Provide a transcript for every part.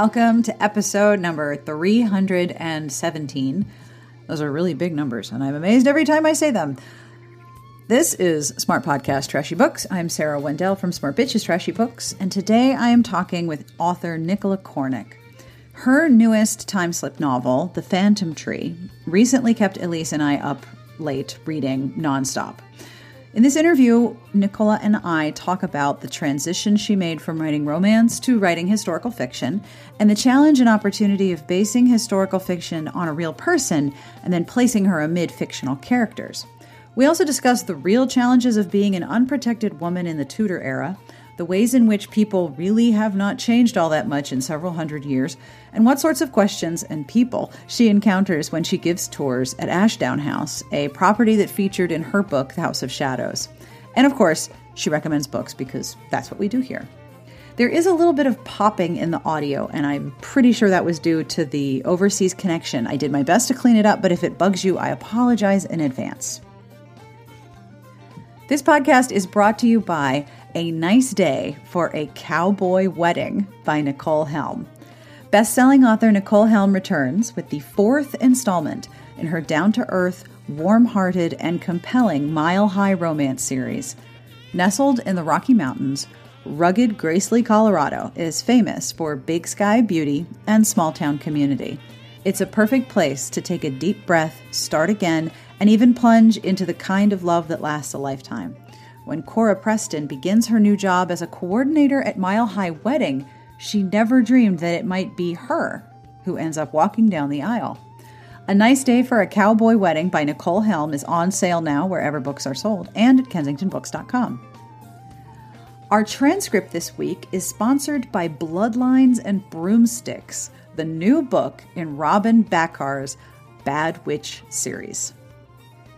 welcome to episode number 317. Those are really big numbers, and I'm amazed every time I say them. This is Smart Podcast Trashy Books. I'm Sarah Wendell from Smart Bitches Trashy Books, and today I am talking with author Nicola Cornick. Her newest time slip novel, The Phantom Tree, recently kept Elyse and I up late reading nonstop. In this interview, Nicola and I talk about the transition she made from writing romance to writing historical fiction, and the challenge and opportunity of basing historical fiction on a real person and then placing her amid fictional characters. We also discuss the real challenges of being an unprotected woman in the Tudor era, the ways in which people really have not changed all that much in several hundred years, and what sorts of questions and people she encounters when she gives tours at Ashdown House, a property that featured in her book, The House of Shadows. And of course, she recommends books because that's what we do here. There is a little bit of popping in the audio, and I'm pretty sure that was due to the overseas connection. I did my best to clean it up, but if it bugs you, I apologize in advance. This podcast is brought to you by A Nice Day for a Cowboy Wedding by Nicole Helm. Best-selling author Nicole Helm returns with the fourth installment in her down-to-earth, warm-hearted, and compelling Mile High romance series. Nestled in the Rocky Mountains, rugged Gracely, Colorado is famous for big sky beauty and small town community. It's a perfect place to take a deep breath, start again, and even plunge into the kind of love that lasts a lifetime. When Cora Preston begins her new job as a coordinator at Mile High Wedding, she never dreamed that it might be her who ends up walking down the aisle. A Nice Day for a Cowboy Wedding by Nicole Helm is on sale now wherever books are sold and at kensingtonbooks.com. Our transcript this week is sponsored by Bloodlines and Broomsticks, the new book in Robyn Bachar's Bad Witch series.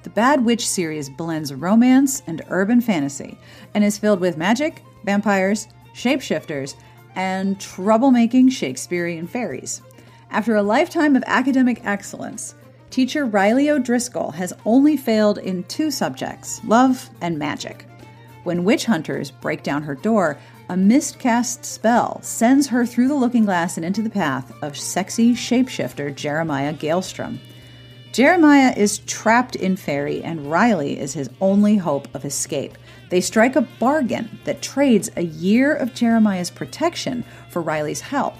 The Bad Witch series blends romance and urban fantasy and is filled with magic, vampires, shapeshifters, and troublemaking Shakespearean fairies. After a lifetime of academic excellence, teacher Riley O'Driscoll has only failed in two subjects love and magic. When witch hunters break down her door, a mist-cast spell sends her through the looking glass and into the path of sexy shapeshifter Jeremiah Galestrom. Jeremiah is trapped in Fairy, and Riley is his only hope of escape. They strike a bargain that trades a year of Jeremiah's protection for Riley's help,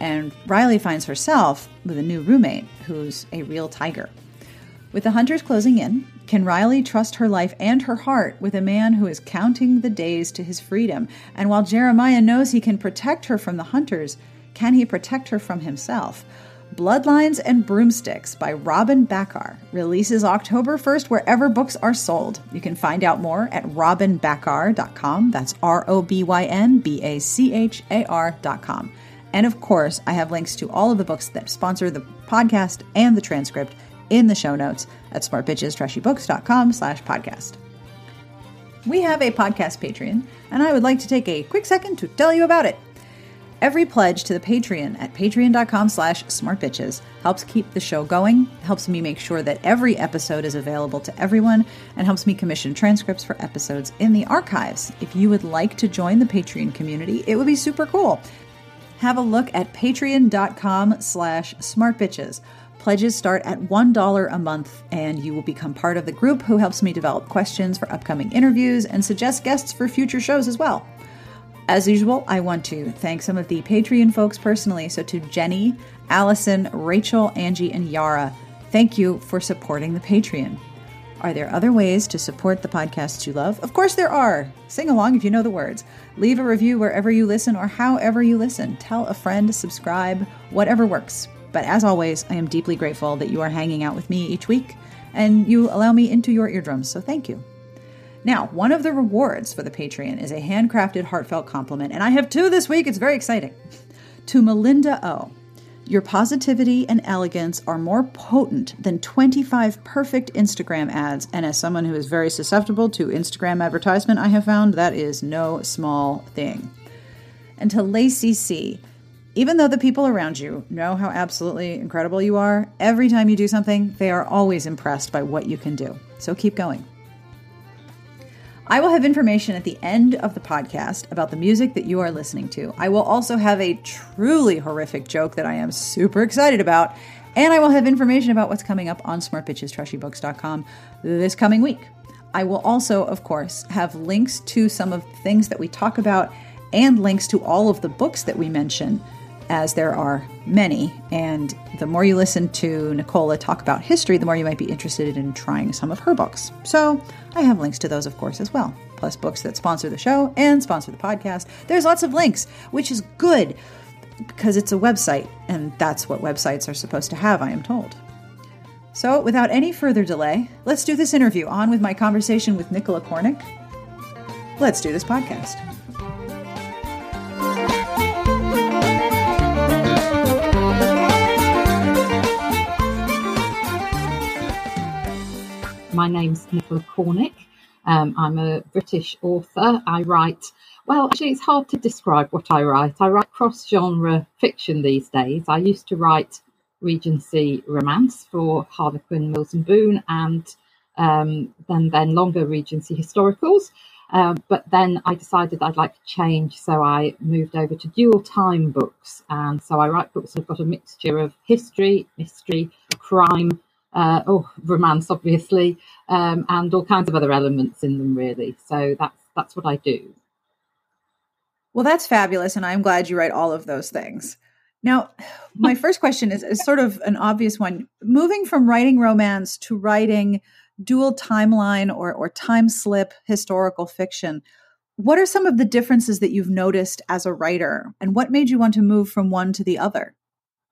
and Riley finds herself with a new roommate who's a real tiger. With the hunters closing in, can Riley trust her life and her heart with a man who is counting the days to his freedom? And while Jeremiah knows he can protect her from the hunters, can he protect her from himself? Bloodlines and Broomsticks by Robyn Bachar. releases October 1st wherever books are sold. You can find out more at robynbachar.com. That's R O B Y N B A C H A R.com. And of course, I have links to all of the books that sponsor the podcast and the transcript in the show notes at smartbitchestrashybooks.com slash podcast. We have a podcast Patreon, and I would like to take a quick second to tell you about it. Every pledge to the Patreon at patreon.com slash smartbitches helps keep the show going, helps me make sure that every episode is available to everyone, and helps me commission transcripts for episodes in the archives. If you would like to join the Patreon community, it would be super cool. Have a look at patreon.com slash smartbitches. Pledges start at $1 a month, and you will become part of the group who helps me develop questions for upcoming interviews and suggest guests for future shows as well. As usual, I want to thank some of the Patreon folks personally. So to Jenny, Allison, Rachel, Angie, and Yara, thank you for supporting the Patreon. Are there other ways to support the podcasts you love? Of course, there are. Sing along if you know the words. Leave a review wherever you listen or however you listen. Tell a friend, subscribe, whatever works. But as always, I am deeply grateful that you are hanging out with me each week and you allow me into your eardrums. So thank you. Now, one of the rewards for the Patreon is a handcrafted heartfelt compliment, and I have two this week. It's very exciting. To Melinda O. Your positivity and elegance are more potent than 25 perfect Instagram ads. And as someone who is very susceptible to Instagram advertisement, I have found that is no small thing. And to Lacey C. Even though the people around you know how absolutely incredible you are, every time you do something, they are always impressed by what you can do. So keep going. I will have information at the end of the podcast about the music that you are listening to. I will also have a truly horrific joke that I am super excited about. And I will have information about what's coming up on smartbitchestrashybooks.com this coming week. I will also, of course, have links to some of the things that we talk about and links to all of the books that we mention, as there are many. And the more you listen to Nicola talk about history, the more you might be interested in trying some of her books. So I have links to those, of course, as well, plus books that sponsor the show and sponsor the podcast. There's lots of links, which is good because it's a website, and that's what websites are supposed to have, I am told. So, without any further delay, let's do this interview on with my conversation with Nicola Cornick. Let's do this podcast. My name's Nicola Cornick. Um, I'm a British author. I write, well, actually, it's hard to describe what I write. I write cross genre fiction these days. I used to write Regency romance for Harlequin, Mills and Boon, and um, then then longer Regency historicals. Uh, but then I decided I'd like to change, so I moved over to dual time books, and so I write books that've got a mixture of history, mystery, crime, uh, oh, romance, obviously, um, and all kinds of other elements in them. Really, so that's that's what I do. Well, that's fabulous, and I'm glad you write all of those things. Now, my first question is, is sort of an obvious one. Moving from writing romance to writing dual timeline or, or time slip historical fiction, what are some of the differences that you've noticed as a writer? And what made you want to move from one to the other?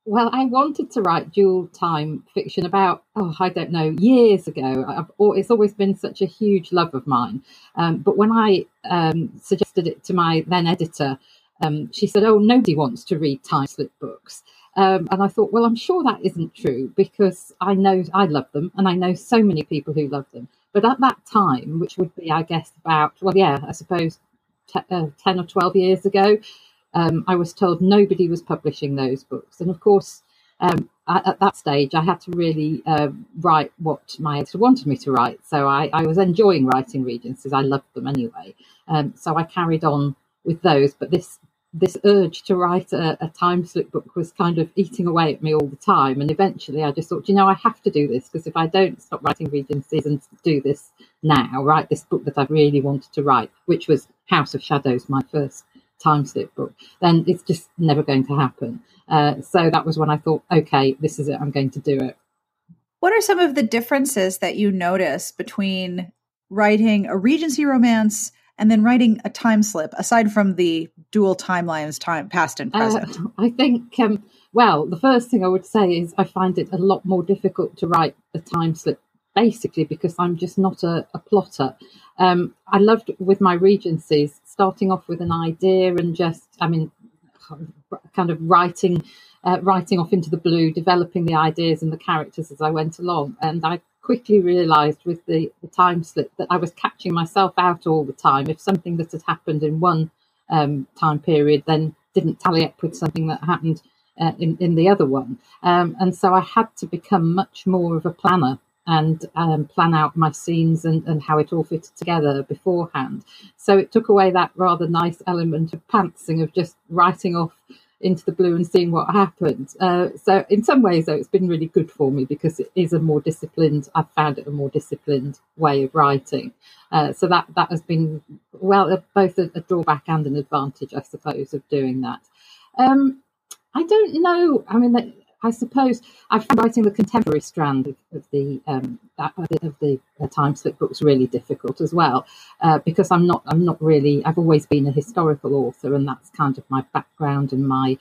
Well, I wanted to write dual time fiction about, oh, I don't know, years ago. I've, it's always been such a huge love of mine. Um, but when I um, suggested it to my then editor, um, she said, "Oh, nobody wants to read time slip books." Um, and I thought, well, I'm sure that isn't true because I know I love them, and I know so many people who love them. But at that time, which would be, I guess, about well, yeah, I suppose t- uh, ten or twelve years ago, um, I was told nobody was publishing those books, and of course. Um, at, at, that stage, I had to really uh, write what my editor wanted me to write. So I, I was enjoying writing Regencies. I loved them anyway. Um, so I carried on with those. But this this urge to write a, a, time slip book was kind of eating away at me all the time. And eventually I just thought, you know, I have to do this because if I don't stop writing Regencies and do this now, write this book that I really wanted to write, which was House of Shadows, my first time slip book, then it's just never going to happen. Uh, so that was when I thought, okay, this is it, I'm going to do it. What are some of the differences that you notice between writing a Regency romance and then writing a time slip aside from the dual timelines time past and uh, present uh, i think um, well the first thing i would say is i find it a lot more difficult to write a time slip basically because i'm just not a, a plotter um, i loved with my regencies starting off with an idea and just i mean kind of writing uh, writing off into the blue developing the ideas and the characters as i went along and i quickly realized with the, the time slip that I was catching myself out all the time. If something that had happened in one um, time period then didn't tally up with something that happened uh, in, in the other one. Um, and so I had to become much more of a planner and um, plan out my scenes and, and how it all fitted together beforehand. So it took away that rather nice element of pantsing of just writing off into the blue and seeing what happens. Uh, so in some ways, though, it's been really good for me because it is a more disciplined. I've found it a more disciplined way of writing. Uh, so that that has been well both a, a, drawback and an advantage, I suppose, of doing that. Um, I don't know. I mean, I suppose I found writing the contemporary strand of, of the um, of the uh, time slip books really difficult as well, uh, because I'm not I'm not really I've always been a historical author, and that's kind of my background and my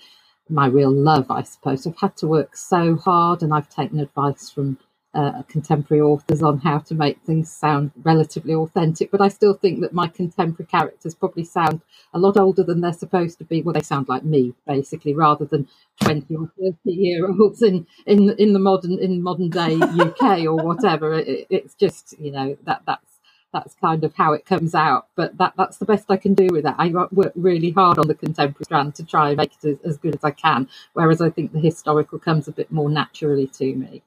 my real love, I suppose. I've had to work so hard, and I've taken advice from uh, contemporary authors on how to make things sound relatively authentic, but I still think that my contemporary characters probably sound a lot older than they're supposed to be. Well, they sound like me, basically, rather than twenty or thirty year olds in in in the modern in modern day UK or whatever. It, it's just you know that that's that's kind of how it comes out. But that that's the best I can do with that. I work really hard on the contemporary strand to try and make it as, as good as I can. Whereas I think the historical comes a bit more naturally to me.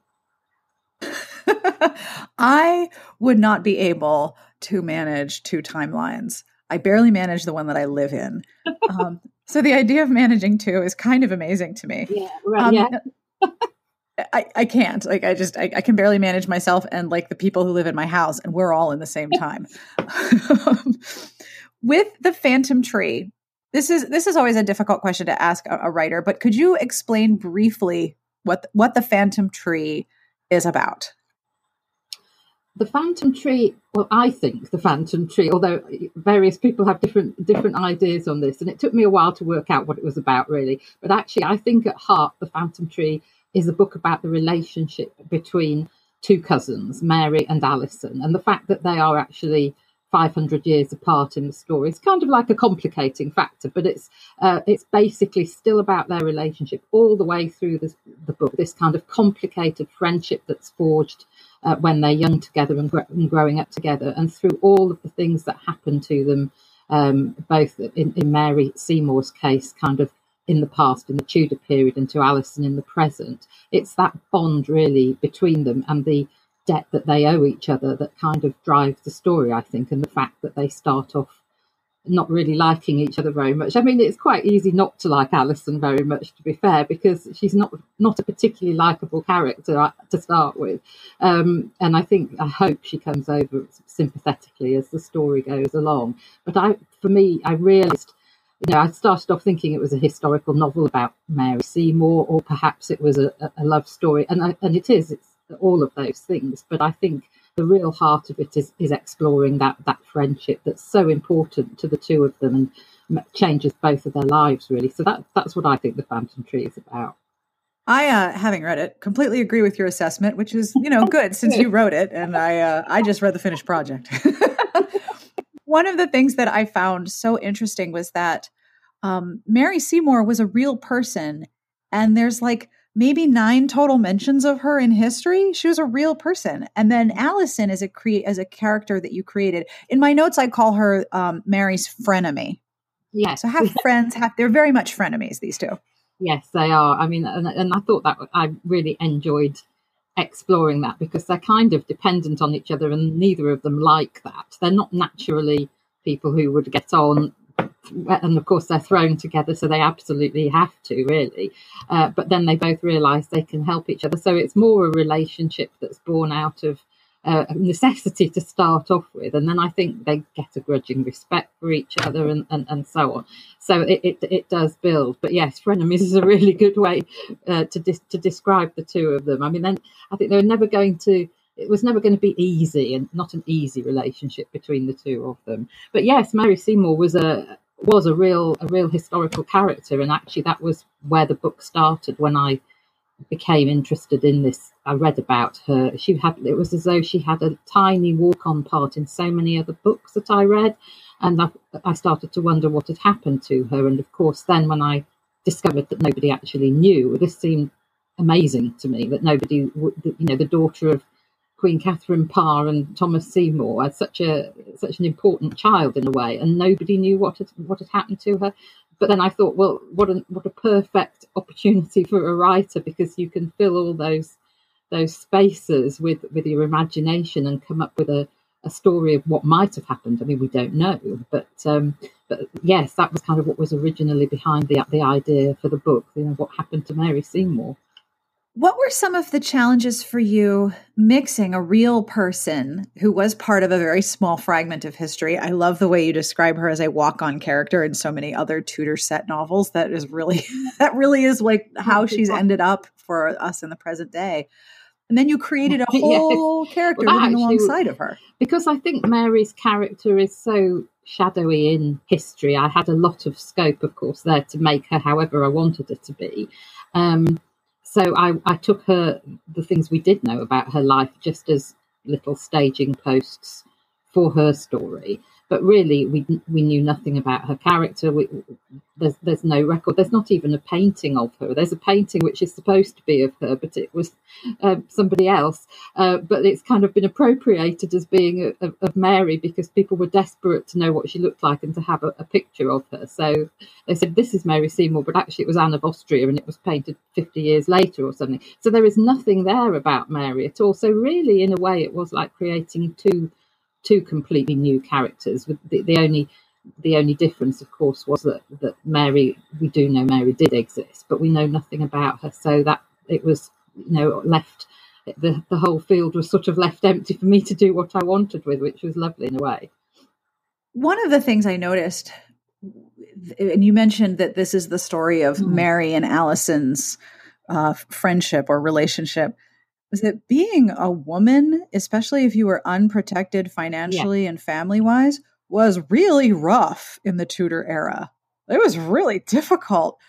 I would not be able to manage two timelines. I barely manage the one that I live in. Um, so the idea of managing two is kind of amazing to me. Yeah, right. Um, yeah. I, I can't like i just I, I, can barely manage myself and like the people who live in my house and we're all in the same time with the phantom tree this is this is always a difficult question to ask a, a writer but could you explain briefly what what the phantom tree is about the phantom tree well i think the phantom tree although various people have different different ideas on this and it took me a while to work out what it was about really but actually i think at heart the phantom tree is a book about the relationship between two cousins mary and alison and the fact that they are actually 500 years apart in the story. It's kind of like a complicating factor, but it's uh, it's basically still about their relationship all the way through the, the book. This kind of complicated friendship that's forged uh, when they're young together and, gr- and, growing up together, and through all of the things that happen to them, um, both in, in Mary Seymour's case, kind of in the past, in the Tudor period, and to Alison in the present. It's that bond really between them and the debt that they owe each other that kind of drives the story, I think, and the fact that they start off not really liking each other very much. I mean, it's quite easy not to like Alison very much, to be fair, because she's not not a particularly likable character uh, to start with. Um, and I think I hope she comes over sympathetically as the story goes along. But I, for me, I realised. You know, I started off thinking it was a historical novel about Mary Seymour, or perhaps it was a, a love story, and I, and it is. It's all of those things. But I think the real heart of it is, is exploring that, that friendship that's so important to the two of them and changes both of their lives, really. So that, that's what I think The Phantom Tree is about. I, uh, having read it, completely agree with your assessment, which is, you know, good since you wrote it, and I, uh, I just read the finished project. One of the things that I found so interesting was that um, Mary Seymour was a real person, and there's like maybe nine total mentions of her in history. She was a real person. And then Alison is a create as a character that you created. In my notes, I call her um, Mary's frenemy. Yeah. So have friends have they're very much frenemies, these two. Yes, they are. I mean, and, and I thought that I really enjoyed exploring that because they're kind of dependent on each other and neither of them like that. They're not naturally people who would get on and of course they're thrown together, so they absolutely have to, really. Uh, but then they both realise they can help each other. So it's more a relationship that's born out of uh, necessity to start off with, and then I think they get a grudging respect for each other, and, and, and so on. So it, it, it does build. But yes, frenemies is a really good way uh, to to describe the two of them. I mean, then I think they're never going to it was never going to be easy and not an easy relationship between the two of them. But yes, Mary Seymour was a was a real a real historical character, and actually that was where the book started when I became interested in this. I read about her. She had it was as though she had a tiny walk on part in so many other books that I read, and I, I started to wonder what had happened to her. And of course, then when I discovered that nobody actually knew, this seemed amazing to me that nobody, you know, the daughter of Queen Catherine Parr and Thomas Seymour as such a such an important child in a way, and nobody knew what had what had happened to her. But then I thought, well, what a what a perfect opportunity for a writer because you can fill all those those spaces with with your imagination and come up with a, a story of what might have happened. I mean, we don't know, but um, but yes, that was kind of what was originally behind the the idea for the book. You know, what happened to Mary Seymour. What were some of the challenges for you mixing a real person who was part of a very small fragment of history? I love the way you describe her as a walk-on character in so many other Tudor set novels. That is really that really is like how she's ended up for us in the present day. And then you created a whole yes. character well, living alongside of her. Because I think Mary's character is so shadowy in history. I had a lot of scope, of course, there to make her however I wanted her to be. Um, so I, I took her the things we did know about her life just as little staging posts for her story but really we we knew nothing about her character. We, there's there's no record. There's not even a painting of her. There's a painting which is supposed to be of her, but it was uh, somebody else. Uh, but it's kind of been appropriated as being a, a, of Mary because people were desperate to know what she looked like and to have a, a picture of her. So they said this is Mary Seymour, but actually it was Anne of Austria and it was painted 50 years later or something. So there is nothing there about Mary at all. So really, in a way, it was like creating two two completely new characters. With the, the only the only difference, of course, was that that Mary we do know Mary did exist, but we know nothing about her. So that it was you know left the the whole field was sort of left empty for me to do what I wanted with, which was lovely in a way. One of the things I noticed, and you mentioned that this is the story of mm. Mary and Alison's uh, friendship or relationship, is that being a woman, especially if you were unprotected financially yeah. and family wise, was really rough in the Tudor era. It was really difficult.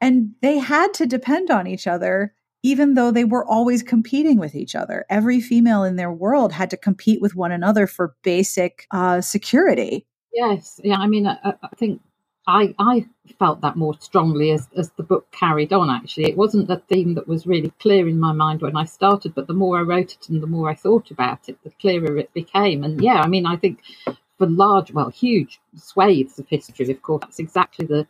And they had to depend on each other even though they were always competing with each other. Every female in their world had to compete with one another for basic uh, security. Yes, yeah. I mean, I, I, think I I felt that more strongly as as the book carried on. Actually, it wasn't a theme that was really clear in my mind when I started, but the more I wrote it and the more I thought about it, the clearer it became. And yeah, I mean, I think for large, well, huge swathes of history, of course, that's exactly the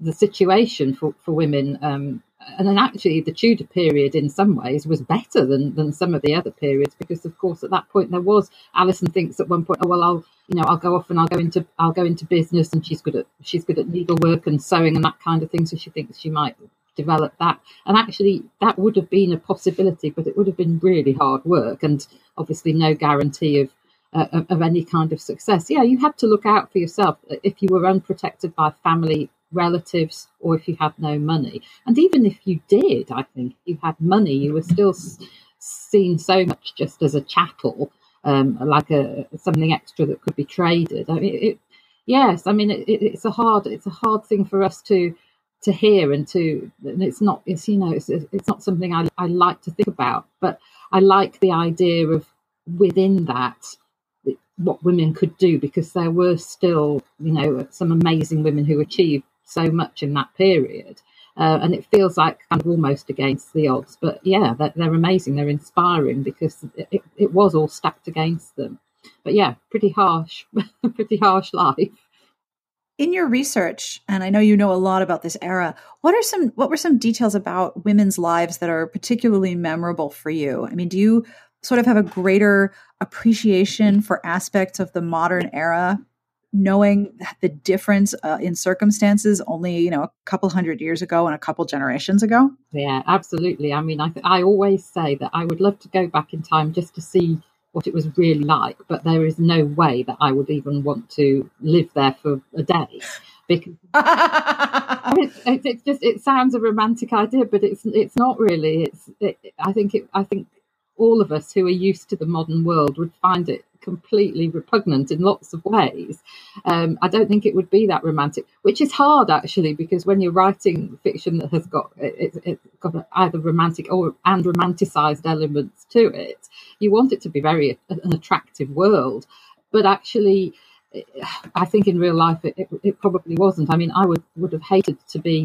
the situation for, for women. Um, and then actually, the Tudor period, in some ways, was better than, than some of the other periods because, of course, at that point there was. Alison thinks at one point, oh well, I'll you know I'll go off and I'll go into I'll go into business, and she's good at she's good at needlework and sewing and that kind of thing. So she thinks she might develop that. And actually, that would have been a possibility, but it would have been really hard work and obviously no guarantee of uh, of, of, any kind of success. Yeah, you had to look out for yourself if you were unprotected by family relatives or if you had no money. And even if you did, I think you had money, you were still seen so much just as a chattel, um, like a something extra that could be traded. I mean, it, yes, I mean it, it's a hard it's a hard thing for us to to hear and to and it's not it's you know it's it's not something I, I like to think about, but I like the idea of within that what women could do because there were still you know some amazing women who achieved so much in that period. Uh, and it feels like kind of almost against the odds. But yeah, they're, they're amazing. They're inspiring because it, it, was all stacked against them. But yeah, pretty harsh, pretty harsh life. In your research, and I know you know a lot about this era, what are some what were some details about women's lives that are particularly memorable for you? I mean, do you sort of have a greater appreciation for aspects of the modern era knowing the difference uh, in circumstances only you know a couple hundred years ago and a couple generations ago. Yeah absolutely. I mean i th- i always say that i would love to go back in time just to see what it was really like but there is no way that i would even want to live there for a day because I mean, it, it, just it sounds a romantic idea but it's it's not really. It's it, i think it i think all of us who are used to the modern world would find it completely repugnant in lots of ways. Um, I don't think it would be that romantic, which is hard actually, because when you're writing fiction that has got it, has got either romantic or and romanticized elements to it, you want it to be very an attractive world, but actually. I think in real life it, it, it probably wasn't. I mean, I would, would have hated to be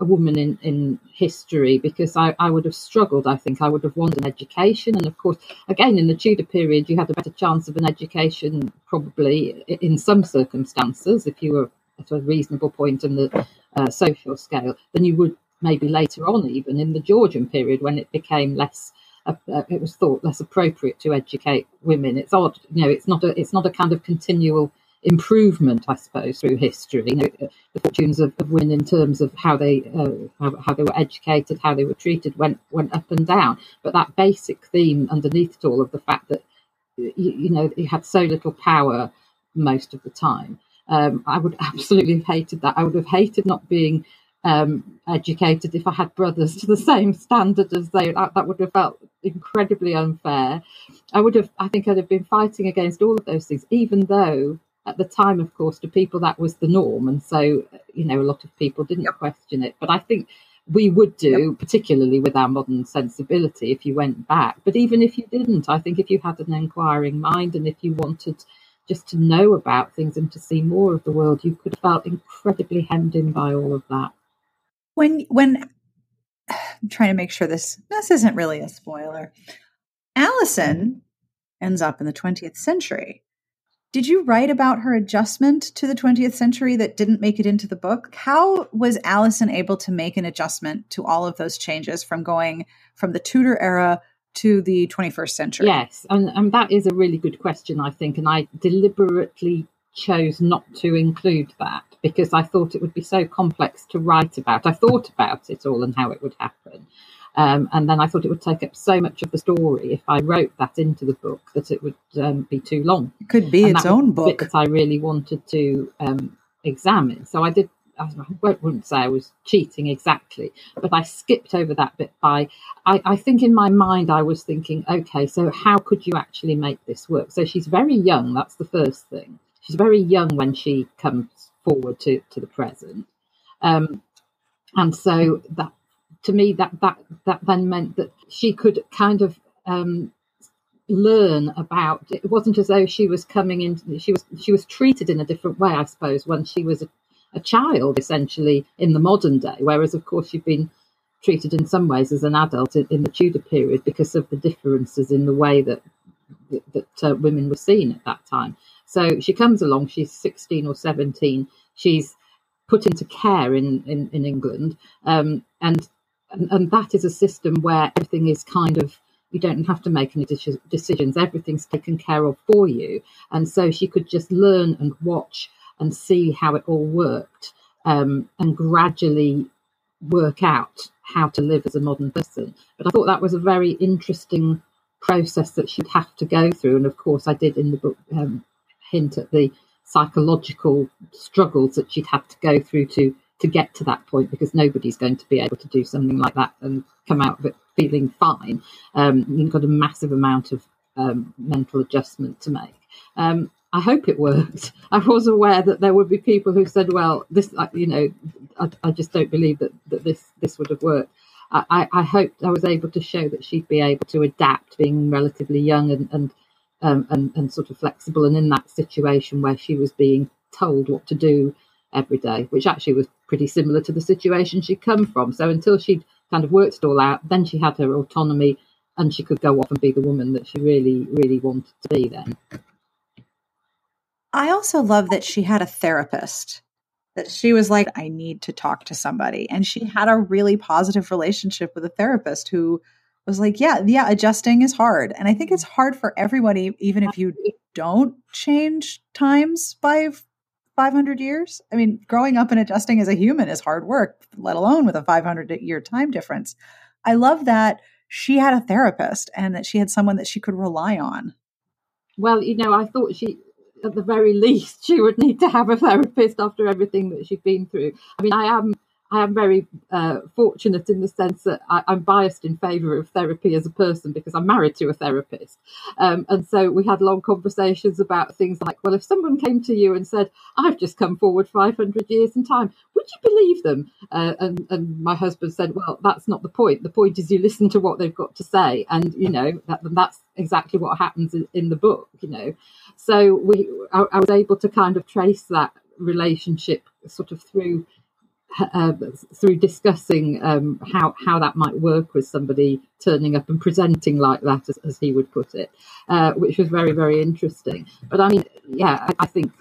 a woman in, in history because I, I would have struggled. I think I would have wanted an education. And of course, again, in the Tudor period, you had a better chance of an education probably in some circumstances if you were at a reasonable point in the uh, social scale than you would maybe later on, even in the Georgian period when it became less. Uh, uh, it was thought less appropriate to educate women. It's odd, you know. It's not a. It's not a kind of continual improvement, I suppose, through history. You know, the fortunes of, of women in terms of how they uh, how, how, they were educated, how they were treated, went went up and down. But that basic theme underneath it all of the fact that you, you know you had so little power most of the time. Um, I would absolutely have hated that. I would have hated not being um, educated if I had brothers to the same standard as they. That, that would have felt incredibly unfair. I would have. I think I'd have been fighting against all of those things, even though at the time, of course, to people that was the norm, and so you know a lot of people didn't yep. question it. But I think we would do, yep. particularly with our modern sensibility, if you went back. But even if you didn't, I think if you had an inquiring mind and if you wanted just to know about things and to see more of the world, you could have felt incredibly hemmed in by all of that. When when I'm trying to make sure this this isn't really a spoiler, Alison ends up in the 20th century. Did you write about her adjustment to the 20th century that didn't make it into the book? How was Alison able to make an adjustment to all of those changes from going from the Tudor era to the 21st century? Yes, and, and that is a really good question, I think. And I deliberately chose not to include that because I thought it would be so complex to write about. I thought about it all and how it would happen. Um, and then I thought it would take up so much of the story if I wrote that into the book that it would um, be too long. It could be and its own book that I really wanted to um, examine. So I did. I wouldn't say I was cheating exactly, but I skipped over that bit by. I, I think in my mind I was thinking, okay, so how could you actually make this work? So she's very young. That's the first thing. She's very young when she comes forward to, to the present. Um, and so that to me that that that then meant that she could kind of um, learn about it wasn't as though she was coming in she was she was treated in a different way i suppose when she was a, a child essentially in the modern day whereas of course she'd been treated in some ways as an adult in, in the tudor period because of the differences in the way that that, that uh, women were seen at that time so she comes along she's 16 or 17 she's put into care in, in, in England. Um, and, and, and that is a system where everything is kind of you don't have to make any decisions. Everything's taken care of for you. And so she could just learn and watch and see how it all worked um, and gradually work out how to live as a modern person. But i thought that was a very interesting process that she'd have to go through. And of course i did in the book um, hint at the psychological struggles that she'd have to go through to to get to that point because nobody's going to be able to do something like that and come out of it feeling fine. Um, you've got a massive amount of um, mental adjustment to make. Um, I hope it worked. I was aware that there would be people who said, "Well, this, you know, I, I just don't believe that, that this this would have worked." I, I hoped I was able to show that she'd be able to adapt, being relatively young and, and um, and, and sort of flexible. And in that situation where she was being told what to do every day, which actually was pretty similar to the situation she'd come from. So until she'd kind of worked it all out, then she had her autonomy and she could go off and be the woman that she really, really wanted to be then. I also love that she had a therapist, that she was like, I need to talk to somebody. And she had a really positive relationship with a therapist who was like, yeah, yeah, adjusting is hard. And I think it's hard for everybody, even if you don't change times by 500 years. I mean, growing up and adjusting as a human is hard work, let alone with a 500 year time difference. I love that she had a therapist and that she had someone that she could rely on. Well, you know, I thought she, at the very least, she would need to have a therapist after everything that she'd been through. I mean, I am I am very uh, fortunate in the sense that I, am biased in favour of therapy as a person because I'm married to a therapist. Um, and so we had long conversations about things like, well, if someone came to you and said, I've just come forward 500 years in time, would you believe them? Uh, and, and my husband said, well, that's not the point. The point is you listen to what they've got to say. And, you know, that, that's exactly what happens in, in the book, you know. So we, I, I was able to kind of trace that relationship sort of through uh, through discussing um, how how that might work with somebody turning up and presenting like that, as, as he would put it, uh, which was very very interesting. But I mean, yeah, I, I, think,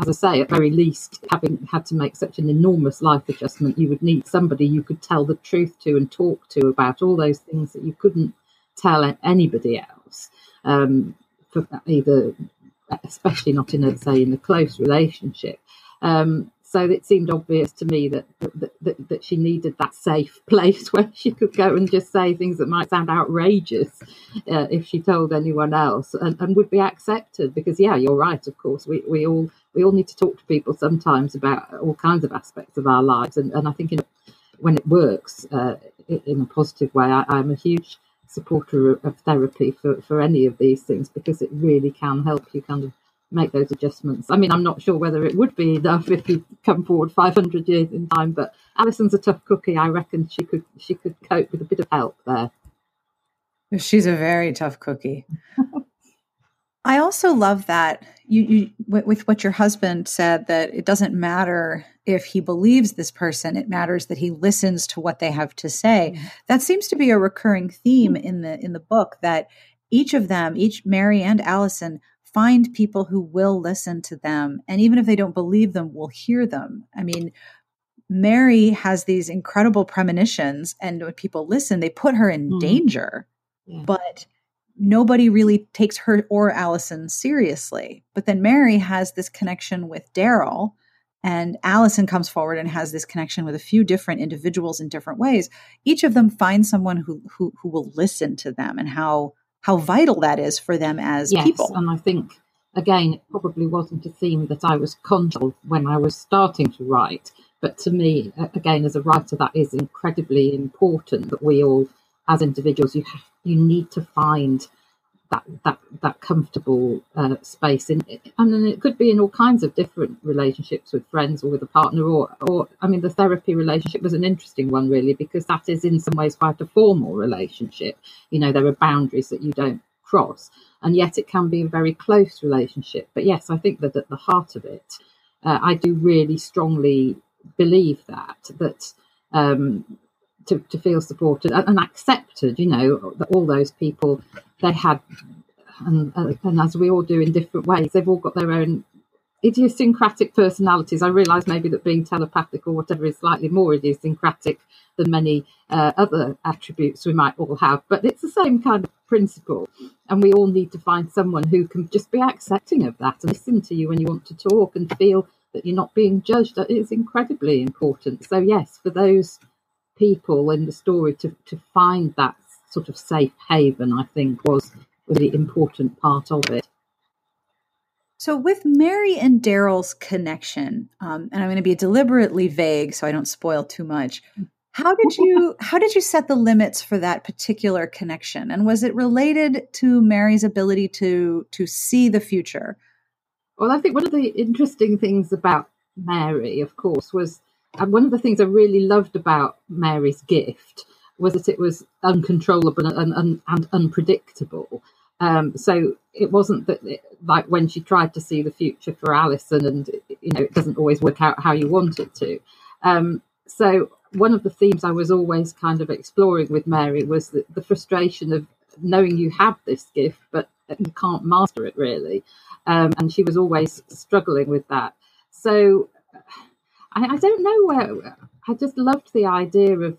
as I say, at very least, having had to make such an enormous life adjustment, you would need somebody you could tell the truth to and talk to about all those things that you couldn't tell anybody else. Um, for either, especially not in a say in a close relationship. Um, so it seemed obvious to me that that, that that, she needed that safe place where she could go and just say things that might sound outrageous uh, if she told anyone else and, and would be accepted. Because yeah, you're right. Of course, we, we all we all need to talk to people sometimes about all kinds of aspects of our lives, and, and I think in, when it works uh, in a positive way, I, I'm a huge supporter of therapy for, for any of these things because it really can help you kind of make those adjustments. I mean, I'm not sure whether it would be enough if you come forward 500 years in time, but Alison's a tough cookie. I reckon she could she could cope with a bit of help there. She's a very tough cookie. I also love that you, you with what your husband said that it doesn't matter if he believes this person it matters that he listens to what they have to say mm-hmm. that seems to be a recurring theme in the in the book that each of them each mary and alison find people who will listen to them. And even if they don't believe them, will hear them. I mean, Mary has these incredible premonitions, and when people listen, they put her in mm-hmm. danger. yeah. but nobody really takes her or Alison seriously. But then Mary has this connection with Daryl, and Alison comes forward and has this connection with a few different individuals in different ways. Each of them finds someone who who, who will listen to them and how how vital that is for them as people. yes, people. And I think again, it probably wasn't a theme that I was conscious of when I was starting to write. But to me, again, as a writer, that is incredibly important that we all, as individuals, you have you need to find that that that comfortable uh, space in and then it could be in all kinds of different relationships with friends or with a partner or or I mean the therapy relationship was an interesting one really because that is in some ways quite a formal relationship. You know there are boundaries that you don't cross and yet it can be a very close relationship. But yes I think that at the heart of it uh, I do really strongly believe that that um, to, to feel supported and accepted you know that all those people they had, and, uh, and as we all do in different ways, they've all got their own idiosyncratic personalities. I realise maybe that being telepathic or whatever is slightly more idiosyncratic than many uh, other attributes we might all have, but it's the same kind of principle. And we all need to find someone who can just be accepting of that and listen to you when you want to talk and feel that you're not being judged. That is incredibly important. So, yes, for those people in the story to, to find that sort of safe haven, I think, was, was the important part of it. So, with Mary and Daryl's connection, um, and I'm going to be deliberately vague so I don't spoil too much. How did you how did you set the limits for that particular connection? And was it related to Mary's ability to to see the future? Well, I think one of the interesting things about Mary, of course, was and one of the things I really loved about Mary's gift was that it was uncontrollable and, and, and unpredictable. Um, so it wasn't that it, like when she tried to see the future for Alison, and you know it doesn't always work out how you want it to. Um, so one of the themes I was always kind of exploring with Mary was the, the frustration of knowing you have this gift, but you can't master it really, um, and she was always struggling with that. So I, I don't know where I just loved the idea of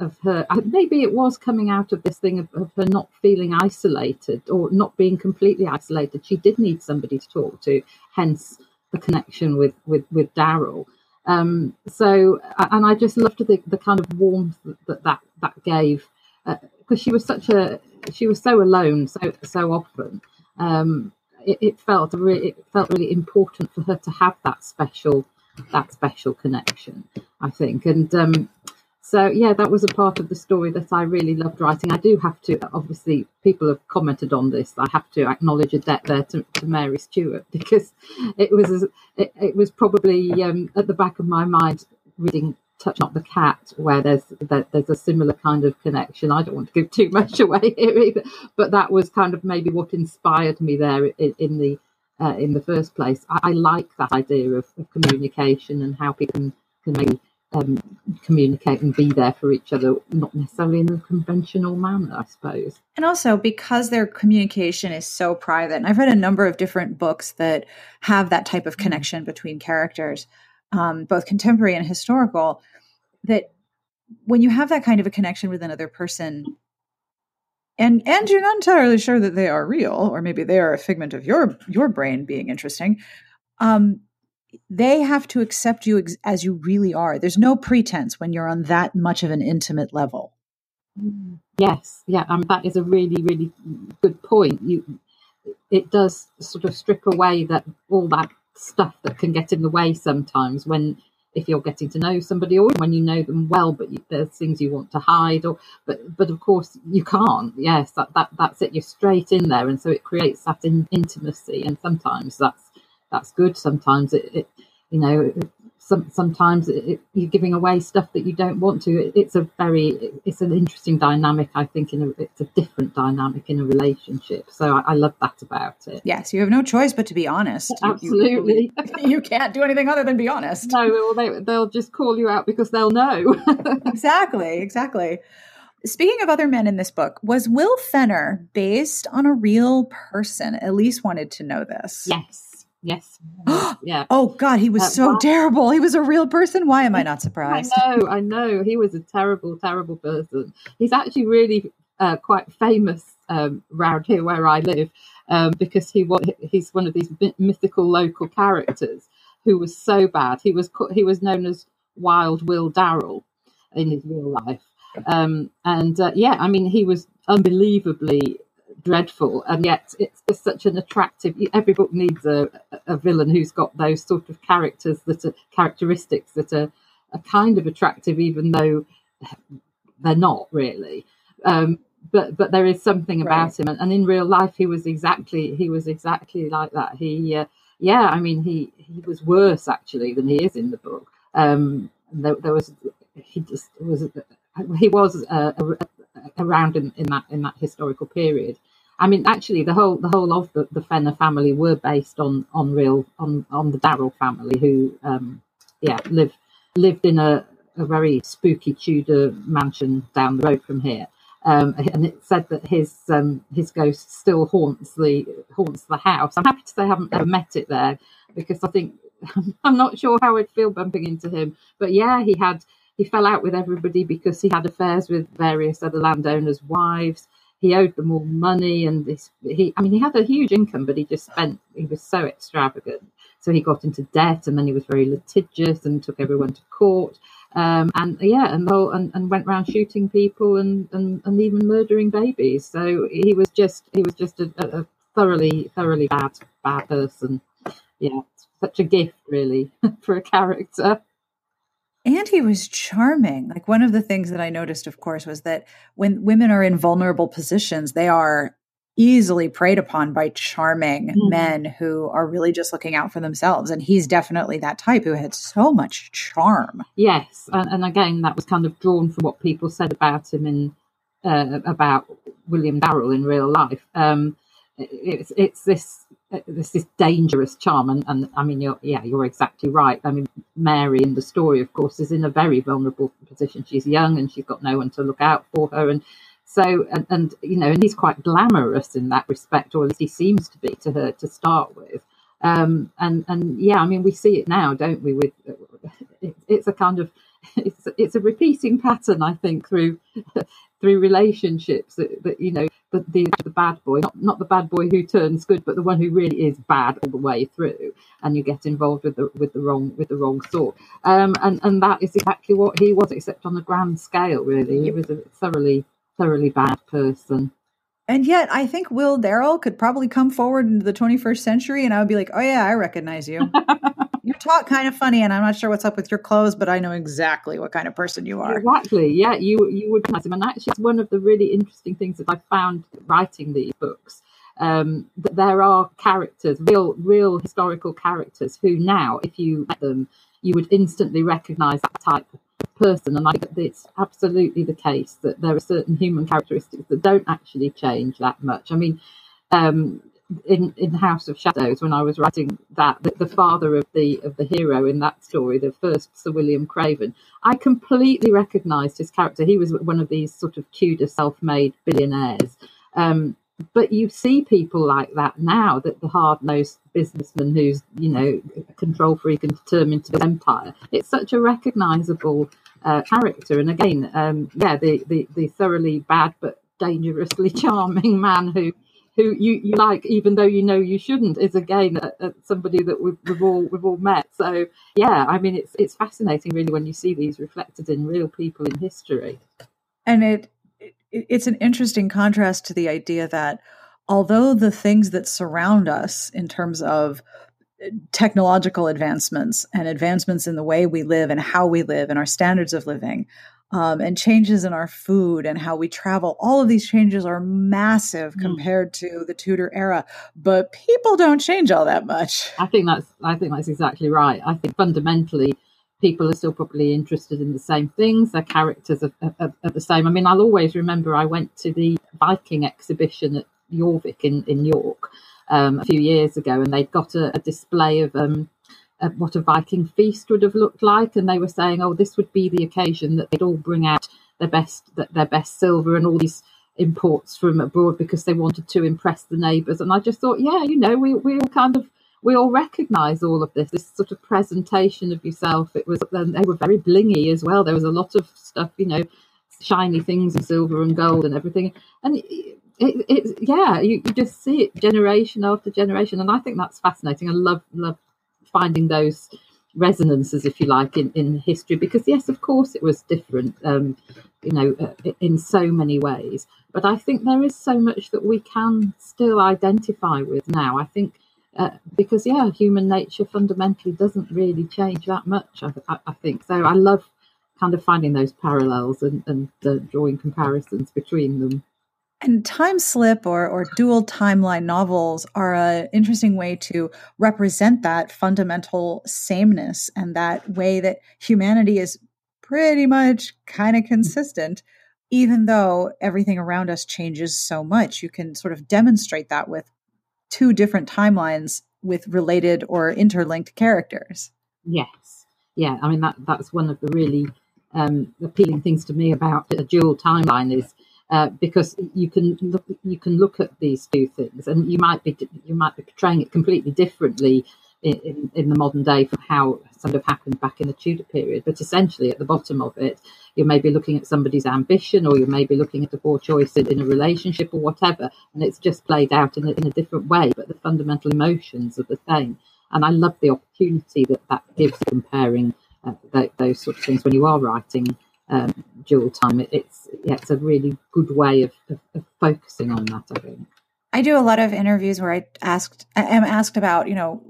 of her maybe it was coming out of this thing of, of, her not feeling isolated or not being completely isolated. She did need somebody to talk to hence the connection with with with daryl. Um, so and i just loved the, the kind of warmth that that that gave because uh, she was such a she was so alone so so often. Um, it, it, felt really it felt really important for her to have that special that special connection i think and um, so yeah, that was a part of the story that I really loved writing. I do have to, obviously, people have commented on this. I have to acknowledge a debt there to, to Mary Stewart because it was it, it was probably um, at the back of my mind reading Touch Not the Cat, where there's there, there's a similar kind of connection. I don't want to give too much away here either, but that was kind of maybe what inspired me there in, in the uh, in the first place. I, I like that idea of, of communication and how people can, can maybe um, communicate and be there for each other, not necessarily in a conventional manner, I suppose. And also because their communication is so private, and I've read a number of different books that have that type of connection between characters, um, both contemporary and historical, that when you have that kind of a connection with another person, and and you're not entirely sure that they are real, or maybe they are a figment of your your brain being interesting. Um, they have to accept you ex- as you really are. There's no pretense when you're on that much of an intimate level. Yes, yeah, um, that is a really, really good point. You, it does sort of strip away that all that stuff that can get in the way sometimes when if you're getting to know somebody or when you know them well but you, there's things you want to hide or but but of course you can't. Yes that, that that's it. You're straight in there. And so it creates that in, intimacy. And sometimes that's that's good. Sometimes it, it you know, some, sometimes it, you're giving away stuff that you don't want to. it's a very, it's an interesting dynamic. I think in a, it's a different dynamic in a relationship. So I, I love that about it. Yes, you have no choice but to be honest. Absolutely, you, you, you can't do anything other than be honest. No, they, they'll just call you out because they'll know. exactly, exactly. Speaking of other men in this book, was Will Fenner based on a real person? Elyse wanted to know this. Yes. Yes. yeah. Oh God, he was uh, so terrible. He was a real person. Why am I not surprised? I know. I know. He was a terrible, terrible person. He's actually really uh, quite famous um, around here where I live um, because he was he's one of these mythical local characters who was so bad. He was he was known as Wild Will Darrell in his real life, um, and uh, yeah, I mean he was unbelievably dreadful, and yet it's just such an attractive. Every book needs a, a villain who's got those sort of characters that are characteristics that are, are kind of attractive, even though they're not really. Um, but but there is something about right. him, and, and, in real life, he was exactly he was exactly like that. He uh, yeah, I mean he he was worse actually than he is in the book. Um, there, there was he just was he was uh, around in, in that in that historical period. I mean, actually, the whole the whole of the, the Fenner family were based on on real on on the Darrell family, who um, yeah lived lived in a, a very spooky Tudor mansion down the road from here. Um, and it said that his um, his ghost still haunts the haunts the house. I'm happy to say I haven't ever met it there because I think I'm not sure how I'd feel bumping into him. But yeah, he had he fell out with everybody because he had affairs with various other landowners' wives. He owed them all money, and this, he I mean he had a huge income, but he just spent. He was so extravagant, so he got into debt, and then he was very litigious and took everyone to court. Um, and yeah, and, and and went around shooting people and, and, and even murdering babies. So he was just he was just a, a thoroughly thoroughly bad bad person. Yeah, such a gift really for a character. And he was charming. Like one of the things that I noticed, of course, was that when women are in vulnerable positions, they are easily preyed upon by charming mm. men who are really just looking out for themselves. And he's definitely that type who had so much charm. Yes. And, and again, that was kind of drawn from what people said about him in uh, about William Darrell in real life. Um, it's it's this this is dangerous charm, and, and I mean, you're yeah, you're exactly right. I mean, Mary in the story, of course, is in a very vulnerable position. She's young and she's got no one to look out for her, and so, and, and, you know, and he's quite glamorous in that respect, or at least he seems to be to her to start with. Um, and and yeah, I mean, we see it now, don't we? With it, it's a kind of it's it's a repeating pattern, I think, through through relationships that, that you know the, the, the bad boy, not not the bad boy who turns good, but the one who really is bad all the way through, and you get involved with the with the wrong with the wrong sort. Um, and and that is exactly what he was, except on a grand scale. Really, he was a thoroughly thoroughly bad person. And yet, I think Will Darrell could probably come forward into the 21st century, and I would be like, "Oh yeah, I recognize you. you talk kind of funny, and I'm not sure what's up with your clothes, but I know exactly what kind of person you are." Exactly. Yeah, you you would recognize him, and actually, it's one of the really interesting things that I found writing these books. Um, that there are characters, real real historical characters, who now, if you met them, you would instantly recognize that type of person. And I think it's absolutely the case that there are certain human characteristics that don't actually change that much. I mean, um, in in House of Shadows, when I was writing that, the, the, father of the of the hero in that story, the first Sir William Craven, I completely recognised his character. He was one of these sort of Tudor self-made billionaires. Um, but you see people like that now that the hard-nosed businessman who's you know control freak and determined to build empire it's such a recognizable uh, character and again um, yeah the, the the thoroughly bad but dangerously charming man who who you, you like even though you know you shouldn't is again a, a somebody that we've, we've all we've all met. So yeah i mean it's it's fascinating really when you see these reflected in real people in history. And it it's an interesting contrast to the idea that although the things that surround us in terms of technological advancements and advancements in the way we live and how we live and our standards of living um, and changes in our food and how we travel all of these changes are massive mm. compared to the tudor era but people don't change all that much i think that's i think that's exactly right i think fundamentally people are still probably interested in the same things. Their characters are, are, are, the same. I mean, I'll always remember I went to the Viking exhibition at Jorvik in, in York um, a few years ago, and they'd got a, a display of um, Uh, what a Viking feast would have looked like, and they were saying, "Oh, this would be the occasion that they'd all bring out their best their best silver and all these." imports from abroad because they wanted to impress the neighbours and I just thought yeah you know we, we all kind of we all recognise all of this, this sort of presentation of yourself. It was, they were very blingy as well. There was a lot of stuff, you know, shiny things of silver and gold and everything. And it, it, it yeah, you, you just see it generation after generation, and I think that's fascinating. I love love finding those resonances, if you like, in, in history because yes, of course, it was different, um, you know, uh, in so many ways. But I think there is so much that we can still identify with now. I think uh, because yeah, human nature fundamentally doesn't really change that much. I, I, I think so. I love kind of finding those parallels and, and uh, drawing comparisons between them. And time slip or, or dual timeline novels are an interesting way to represent that fundamental sameness and that way that humanity is pretty much kind of consistent, even though everything around us changes so much. You can sort of demonstrate that with two different timelines with related or interlinked characters. Yes. Yeah. I mean, that, that's one of the really um, appealing things to me about a dual timeline is uh, because you can look you can look at these two things and you might be you might be portraying it completely differently in, in, in, the modern day from how sort of happened back in the Tudor period. But essentially, at the bottom of it, you may be looking at somebody's ambition, or you may be looking at a poor choice in, in a relationship, or whatever, and it's just played out in a, in a different way. But the fundamental emotions are the same. And I love the opportunity that that gives comparing uh, th- those sort of things when you are writing um, dual time. It, it's yeah, it's a really good way of, of, of, focusing on that. I think. I do a lot of interviews where I asked, I am asked about, you know,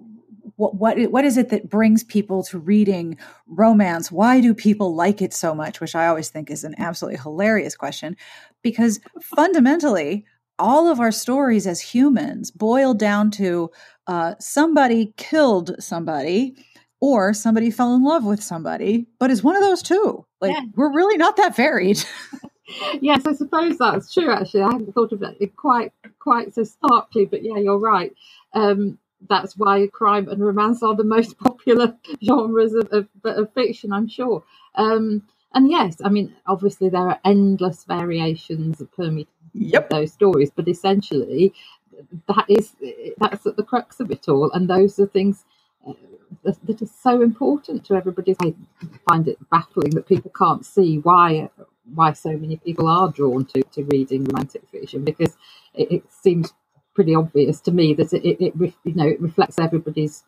what what what is it that brings people to reading romance? Why do people like it so much? Which I always think is an absolutely hilarious question, because fundamentally, all of our stories as humans boil down to uh, somebody killed somebody or somebody fell in love with somebody, but is one of those two. Like yeah. we're really not that varied. yes, I suppose that's true. Actually, I hadn't thought of it quite quite so starkly, but yeah, you're right. Um, that's why crime and romance are the most popular genres of, of, of fiction, I'm sure. Um, and yes, I mean, obviously there are endless variations of permutations yep. of those stories, but essentially, that is that's at the crux of it all, and those are things that is so important to everybody. I find it baffling that people can't see why why so many people are drawn to, to reading romantic fiction because it, it seems pretty obvious to me that it, it, it, you know it reflects everybody's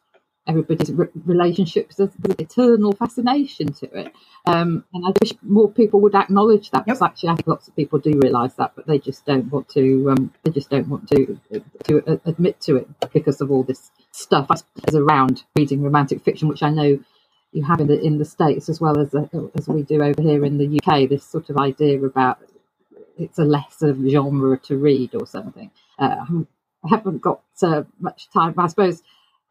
everybody's re- relationships there's, an eternal fascination to it um, and I wish more people would acknowledge that because actually I think lots of people do realise that but they just don't want to um, they just don't want to to admit to it because of all this stuff as around reading romantic fiction, which I know you have in the in the states as well as uh, as we do over here in the UK. This sort of idea about it's a lesser genre to read or something. Uh, I haven't got uh, much time. I suppose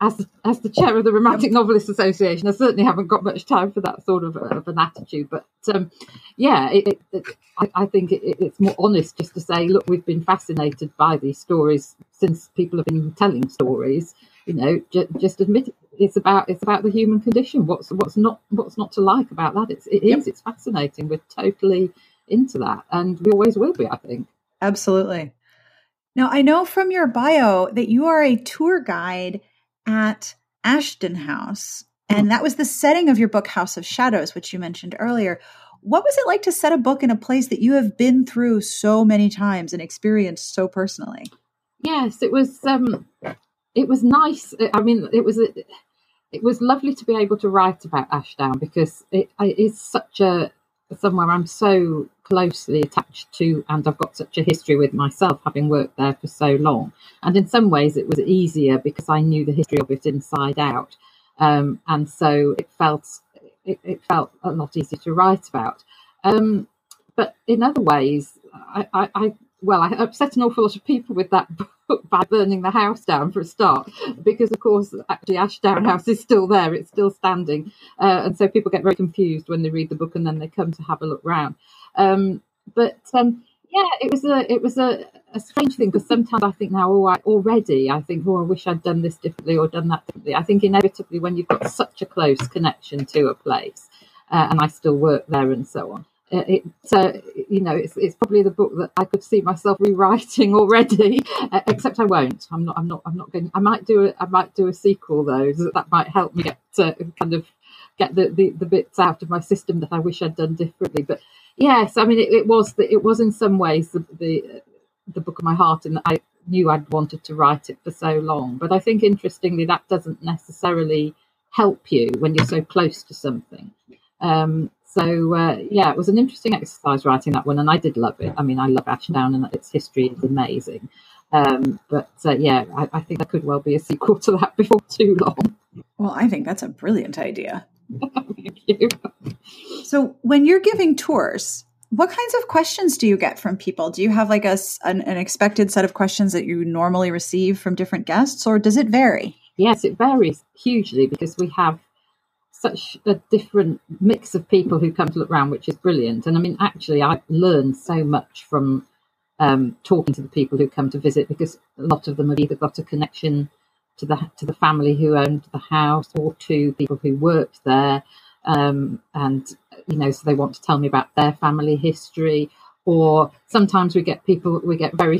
as as the chair of the Romantic Novelists Association, I certainly haven't got much time for that sort of, of an attitude. But um, yeah, it, it, it, I, I, think it's more honest just to say, look, we've been fascinated by these stories since people have been telling stories, you know, j- just admit it. it's about it's about the human condition. What's what's not what's not to like about that? It's it yep. is, it's fascinating. We're totally into that, and we always will be. I think absolutely. Now I know from your bio that you are a tour guide at Ashdown House, and that was the setting of your book House of Shadows, which you mentioned earlier. What was it like to set a book in a place that you have been through so many times and experienced so personally? Yes, it was. Um, it was nice. I mean, it was it was lovely to be able to write about Ashdown because it is such a somewhere I'm so closely attached to, and I've got such a history with myself, having worked there for so long. And in some ways, it was easier because I knew the history of it inside out, um, and so it felt it, it, felt a lot easier to write about. Um, but in other ways, I, I, I well, I upset an awful lot of people with that book by burning the house down for a start, because of course, actually, Ashdown House is still there; it's still standing, uh, and so people get very confused when they read the book and then they come to have a look round. Um, but um, yeah, it was a it was a, a strange thing because sometimes I think now, oh, I, already I think, oh, I wish I'd done this differently or done that differently. I think inevitably when you've got such a close connection to a place, uh, and I still work there and so on it's uh, you know it's, it's probably the book that I could see myself rewriting already uh, except I won't I'm not I'm not I'm not going I might do a I might do a sequel though that might help me get to kind of get the, the, the bits out of my system that I wish I'd done differently but Yes, I mean it, it was the, it was in some ways the, the the book of my heart, and I knew I'd wanted to write it for so long. But I think interestingly, that doesn't necessarily help you when you're so close to something. Um, so uh, yeah, it was an interesting exercise writing that one, and I did love it. I mean, I love Ashdown, and its history is amazing. Um, but uh, yeah, I, I, think there could well be a sequel to that before too long. Well, I think that's a brilliant idea. Thank you. So, when you're giving tours, what kinds of questions do you get from people? Do you have like a, an, an expected set of questions that you normally receive from different guests, or does it vary? Yes, it varies hugely because we have such a different mix of people who come to look around, which is brilliant. And I mean, actually, I've learned so much from um, talking to the people who come to visit because a lot of them have either got a connection to the to the family who owned the house or to people who worked there, um, and you know, so they want to tell me about their family history. Or sometimes we get people, we get very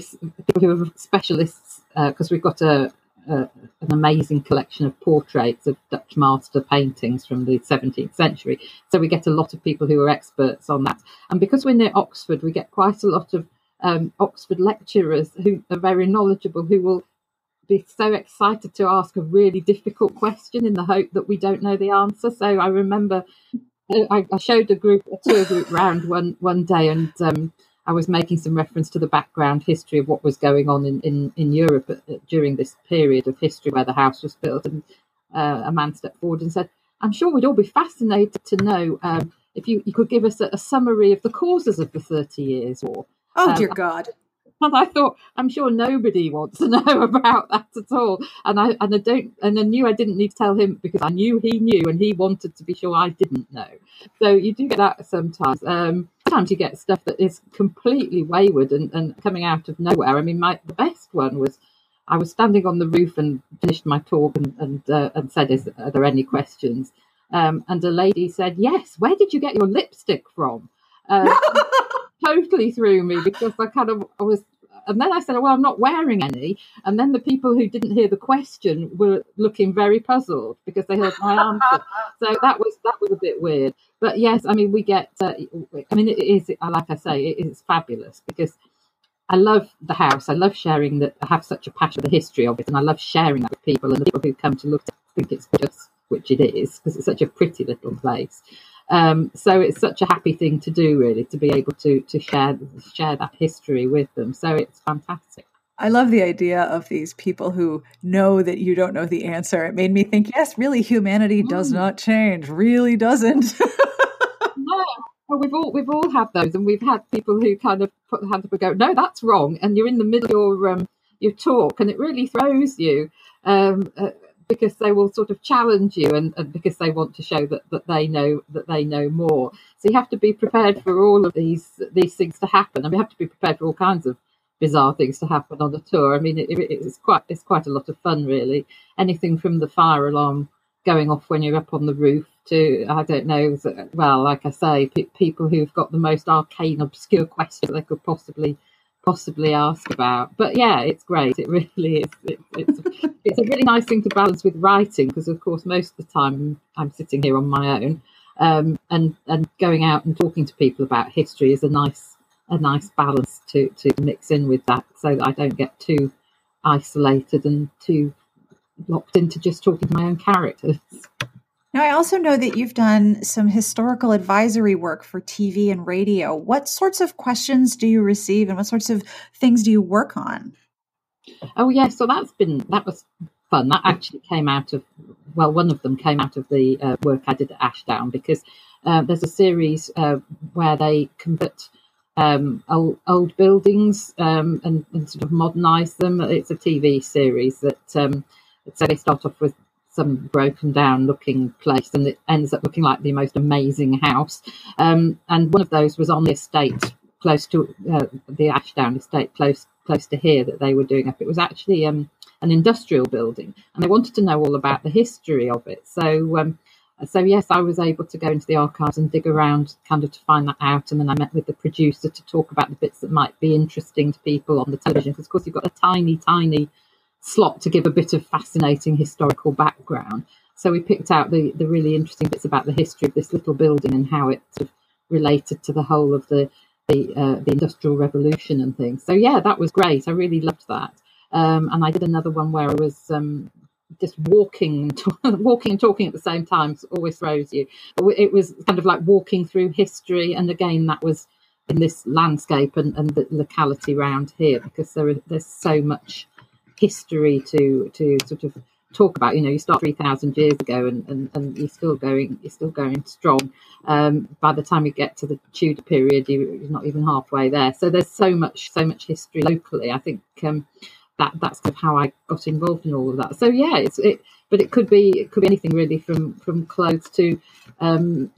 people who are specialists because uh, we've got a, an amazing collection of portraits of Dutch master paintings from the 17th century. So we get a lot of people who are experts on that. And because we're near Oxford, we get quite a lot of um, Oxford lecturers who are very knowledgeable who will be so excited to ask a really difficult question in the hope that we don't know the answer. So I remember I, I showed a group, a tour group round one one day, and um, I was making some reference to the background history of what was going on in in, in Europe at, at, during this period of history where the house was built. And uh, a man stepped forward and said, "I'm sure we'd all be fascinated to know um, if you, you could give us a, a, summary of the causes of the Thirty Years' War." Oh um, dear God! And I thought, I'm sure nobody wants to know about that at all. And I and I don't and I knew I didn't need to tell him because I knew he knew and he wanted to be sure I didn't know. So you do get that sometimes. Um, sometimes you get stuff that is completely wayward and, and coming out of nowhere. I mean, my the best one was I was standing on the roof and finished my talk and and, uh, and said, "Is are there any questions?" Um, and a lady said, "Yes. Where did you get your lipstick from?" Uh, totally threw me because I kind of I was and then I said, "Well, I'm not wearing any." And then the people who didn't hear the question were looking very puzzled because they heard my answer. so that was that was a bit weird. But yes, I mean, we get. Uh, I mean, it is like I say, it is fabulous because I love the house. I love sharing that. I have such a passion for the history of it, and I love sharing that with people. And the people who come to look at it think it's just, which it is, because it's such a pretty little place. Um, so it's such a happy thing to do, really, to be able to to share share that history with them. So it's fantastic. I love the idea of these people who know that you don't know the answer. It made me think, yes, really, humanity does mm. not change. Really doesn't. no, well, we've all we've all had those, and we've had people who kind of put the hand up and go, "No, that's wrong," and you're in the middle of your um, your talk, and it really throws you. Um, uh, because they will sort of challenge you and, and, because they want to show that, that they know that they know more. So you have to be prepared for all of these these things to happen. and we have to be prepared for all kinds of bizarre things to happen on the tour. I mean, it, it's quite it's quite a lot of fun, really. Anything from the fire alarm going off when you're up on the roof to I don't know. Well, like I say, people who've got the most arcane, obscure questions they could possibly possibly ask about. But yeah, it's great. It really is. It, it's it's a really nice thing to balance with writing because, of course, most of the time I'm sitting here on my own, um, and and going out and talking to people about history is a nice a nice balance to to mix in with that, so that I don't get too isolated and too locked into just talking to my own characters. Now, I also know that you've done some historical advisory work for TV and radio. What sorts of questions do you receive and what sorts of things do you work on? Oh, yeah. So that's been, that was fun. That actually came out of, well, one of them came out of the uh, work I did at Ashdown because uh, there's a series uh, where they convert um, old, old, buildings um, and, and, sort of modernize them. It's a TV series that, um, so they start off with some broken down looking place and it ends up looking like the most amazing house. Um, and one of those was on the estate close to uh, the Ashdown estate, close close to here that they were doing up. It was actually um, an industrial building, and they wanted to know all about the history of it. So, um, so yes, I was able to go into the archives and dig around, kind of to find that out. And then I met with the producer to talk about the bits that might be interesting to people on the television, because of course you've got a tiny, tiny slot to give a bit of fascinating historical background. So we picked out the, the really interesting bits about the history of this little building and how it sort of related to the whole of the the, uh, the industrial revolution and things. So yeah, that was great. I really loved that. Um, and I did another one where I was um, just walking, walking and talking at the same time. always throws you. It was kind of like walking through history, and again, that was in this landscape and, and the locality around here because there there's so much history to to sort of talk about. You know, you start three thousand years ago, and, and, and you're still going, you're still going strong. Um, by the time you get to the Tudor period, you, are not even halfway there. So there's so much, so much history locally. I think um, that that's kind of how I got involved in all of that. So yeah, it's it, but it could be it could be anything really from from clothes to um,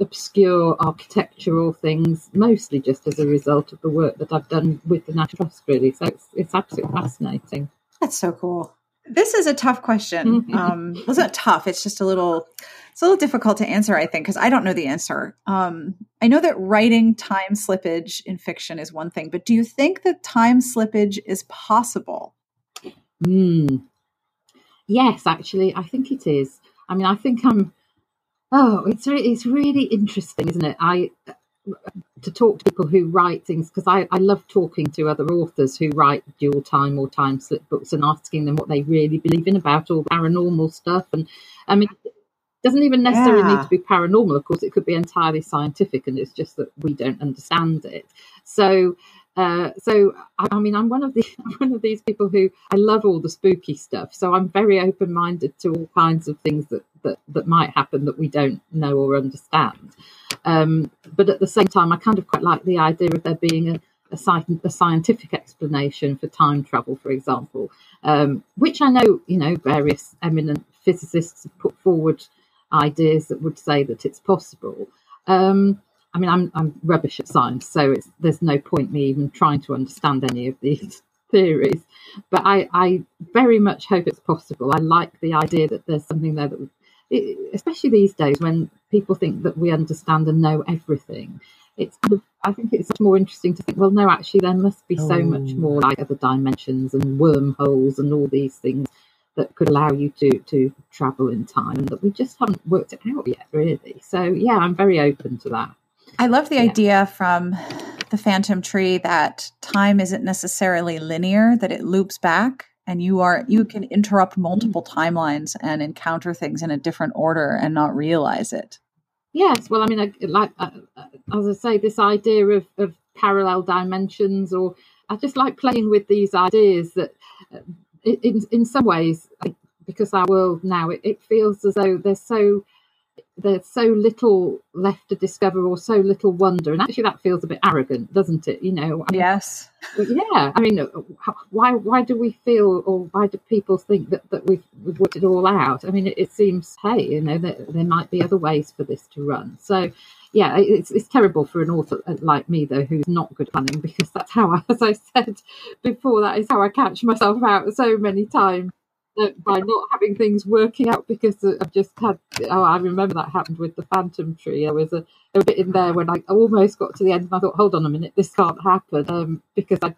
obscure architectural things, mostly just as a result of the work that I've done with the National Trust. Really, so it's it's absolutely fascinating. That's so cool. This is a tough question. Mm-hmm. Um, well, it's not tough. It's just a little, it's a little difficult to answer, I think, because I don't know the answer. Um, I know that writing time slippage in fiction is one thing, but do you think that time slippage is possible? Mm. Yes, actually, I think it is. I mean, I think I'm. Oh, it's it's really interesting, isn't it? I to talk to people who write things because I, I love talking to other authors who write dual time or time slip books and asking them what they really believe in about all paranormal stuff. And I mean, it doesn't even necessarily yeah. need to be paranormal. Of course, it could be entirely scientific, and it's just that we don't understand it. So uh, so I, I, mean, I'm one of the one of these people who I love all the spooky stuff. So I'm very open minded to all kinds of things that, that that might happen that we don't know or understand. Um, but at the same time, I kind of quite like the idea of there being a, a, a scientific explanation for time travel, for example, um, which I know you know various eminent physicists have put forward ideas that would say that it's possible. Um, I mean, I'm I'm rubbish at science, so there's no point me even trying to understand any of these theories. But I, I very much hope it's possible. I like the idea that there's something there that, especially these days when people think that we understand and know everything. It's kind of, I think it's more interesting to think, well, no, actually, there must be so oh. much more like other dimensions and wormholes and all these things that could allow you to to travel in time that we just haven't worked it out yet, really. So yeah, I'm very open to that. I love the yeah. idea from the phantom tree that time isn't necessarily linear, that it loops back and you are you can interrupt multiple timelines and encounter things in a different order and not realize it. Yes, well, I mean, I, like uh, uh, as I say, this idea of, of parallel dimensions, or I just like playing with these ideas that, uh, in in some ways, because our world now it, it feels as though they're so there's so little left to discover or so little wonder. And actually that feels a bit arrogant doesn't it? You know I mean, yes. yeah i mean uh, why why do we feel or why do people think that, that we've, we've worked it all out? I mean it, it seems hey you know that there might be other ways for this to run. So yeah it's, it's terrible for an author uh, like me though who's not good at planning because that's how I, as i said before that is how i catch myself out so many times by not having things working out because I've just had. Oh, I remember that happened with the Phantom Tree. There was a, a bit in there when I almost got to the end and I thought, hold on a minute, this can't happen um, because I'd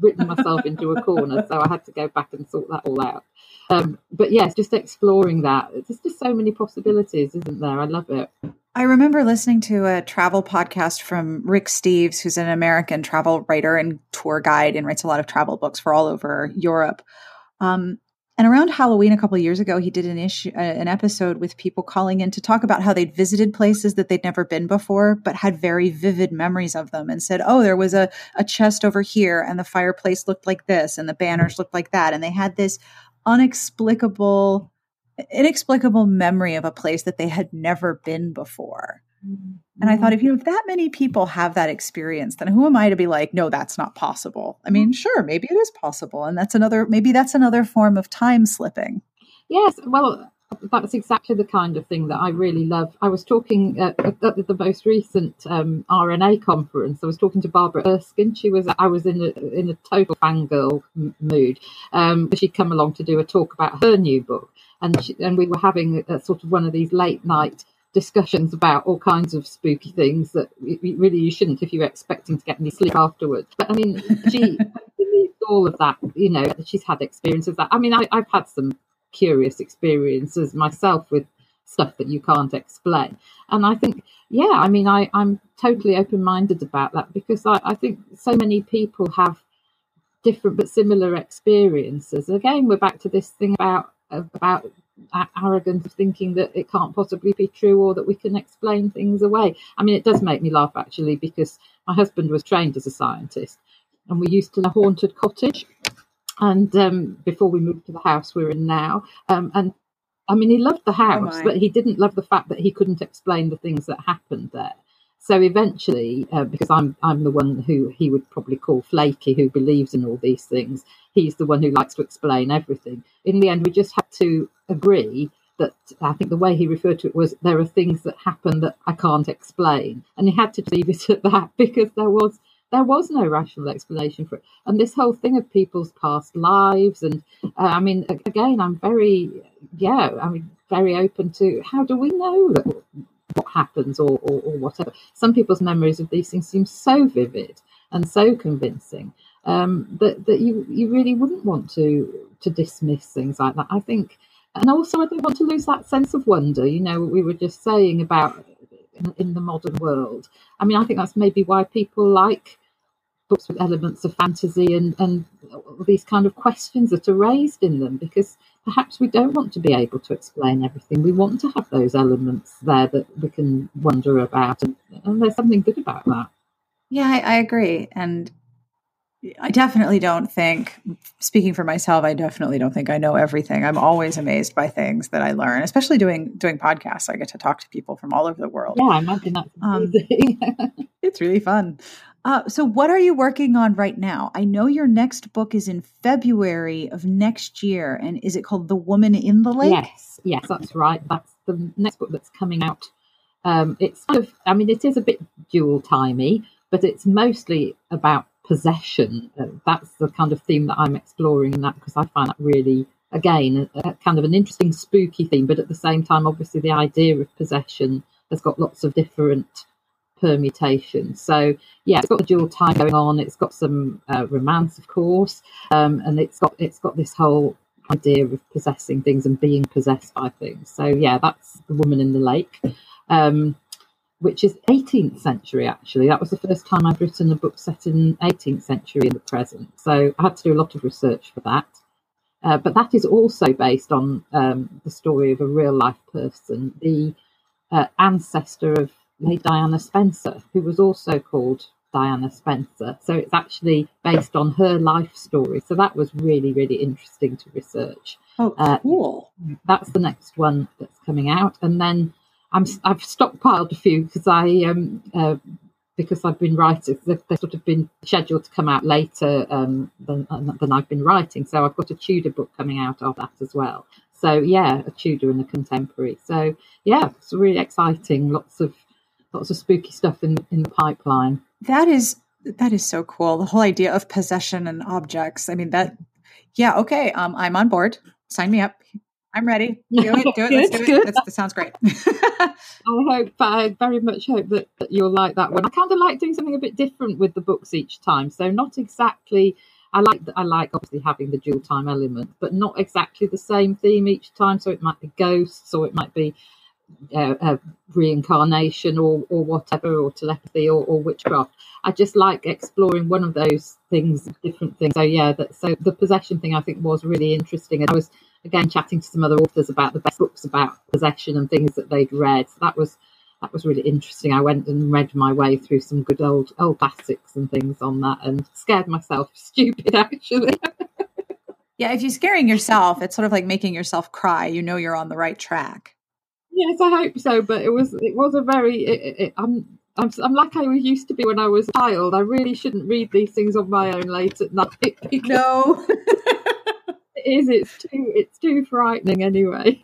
written myself into a corner, so I had to go back and sort that all out. Um, but yes, just exploring that. There's just so many possibilities, isn't there? I love it. I remember listening to a travel podcast from Rick Steves, who's an American travel writer and tour guide and writes a lot of travel books for all over Europe. Um, and around Halloween a couple years ago, he did an issue, uh, an episode with people calling in to talk about how they'd visited places that they'd never been before, but had very vivid memories of them, and said, "Oh, there was a a chest over here, and the fireplace looked like this, and the banners looked like that," and they had this unexplicable, inexplicable memory of a place that they had never been before. And I thought, if you know, if that many people have that experience, then who am I to be like, no, that's not possible? I mean, sure, maybe it is possible, and that's another, maybe that's another form of time slipping. Yes, well, that's exactly the kind of thing that I really love. I was talking at, at the most recent um, RNA conference. I was talking to Barbara Erskine. She was I was in a in a total fangirl mood. Um, she'd come along to do a talk about her new book, and she, and we were having a, sort of one of these late night discussions about all kinds of spooky things that really you shouldn't if you're expecting to get any sleep afterwards. But I mean, she believes all of that, you know, she's had experiences that. I mean, I, I've had some curious experiences myself with stuff that you can't explain. And I think, yeah, I mean, I, I'm totally open minded about that because I, I think so many people have different but similar experiences. Again, we're back to this thing about uh, about arrogance of thinking that it can't possibly be true or that we can explain things away. I mean, it does make me laugh actually because my husband was trained as a scientist and we used to a haunted cottage. And um, before we moved to the house we're in now, um, and I mean, he loved the oh, house, oh but he didn't love the fact that he couldn't explain the things that happened there. So eventually, uh, because I'm I'm the one who he would probably call flaky, who believes in all these things, he's the one who likes to explain everything. In the end, we just had to agree that I think the way he referred to it was there are things that happen that I can't explain, and he had to leave it at that because there was there was no rational explanation for it. And this whole thing of people's past lives, and uh, I mean, again, I'm very, yeah, I mean, very open to how do we know that what happens or, or, or whatever. Some people's memories of these things seem so vivid and so convincing um, that that you you really wouldn't want to to dismiss things like that. I think, and also I don't want to lose that sense of wonder. You know, what we were just saying about in, in the modern world. I mean, I think that's maybe why people like books with elements of fantasy and, and these kind of questions that are raised in them because perhaps we don't want to be able to explain everything. We want to have those elements there that we can wonder about, and, and there's something good about that. Yeah, I, I agree. And I definitely don't think, speaking for myself, I definitely don't think I know everything. I'm always amazed by things that I learn, especially doing doing podcasts. I get to talk to people from all over the world. Yeah, I imagine that's um, it's really fun. Uh, so, what are you working on right now? I know your next book is in February of next year, and is it called The Woman in the Lake? Yes, yes, that's right. That's the next book that's coming out. Um, it's kind of, I mean, it is a bit dual timey, but it's mostly about possession. Uh, that's the kind of theme that I'm exploring in that because I find that really, again, a, a kind of an interesting, spooky theme, but at the same time, obviously, the idea of possession has got lots of different permutation. So yeah, it's got the dual time going on. It's got some uh, romance, of course, um, and it's got it's got this whole idea of possessing things and being possessed by things. So yeah, that's the woman in the lake. Um, which is 18th century actually. That was the first time I've written a book set in 18th century in the present. So I had to do a lot of research for that. Uh, but that is also based on um, the story of a real life person, the uh, ancestor of Lady Diana Spencer, who was also called Diana Spencer. So it's actually based on her life story. So that was really, really interesting to research. Oh, uh, cool. Uh, that's the next one that's coming out. And then I'm, I've stockpiled a few because I um, uh, because I've been writing. They've, they've, sort of been scheduled to come out later um, than, than I've been writing. So I've got a Tudor book coming out of that as well. So yeah, a Tudor and a contemporary. So yeah, it's really exciting. Lots of lots of spooky stuff in in the pipeline. That is that is so cool. The whole idea of possession and objects. I mean that. Yeah. Okay. Um, I'm on board. Sign me up. I'm ready. Do it. Do it. Let's do it. That's, that sounds great. I hope. I very much hope that, that you'll like that one. I kind of like doing something a bit different with the books each time. So not exactly. I like I like obviously having the dual time element, but not exactly the same theme each time. So it might be ghosts, or it might be uh, uh, reincarnation or, or whatever, or telepathy or, or, witchcraft. I just like exploring one of those things, different things. So yeah, that, so the possession thing I think was really interesting, and I was again chatting to some other authors about the best books about possession and things that they'd read. So that was that was really interesting. I went and read my way through some good old old classics and things on that, and scared myself stupid actually. yeah, if you're scaring yourself, it's sort of like making yourself cry. You know you're on the right track. Yes, I hope so. But it was it was a very. It, it, I'm I'm, I'm like I used to be when I was a child. I really shouldn't read these things on my own late at night. No, it is. It's too. It's too frightening anyway.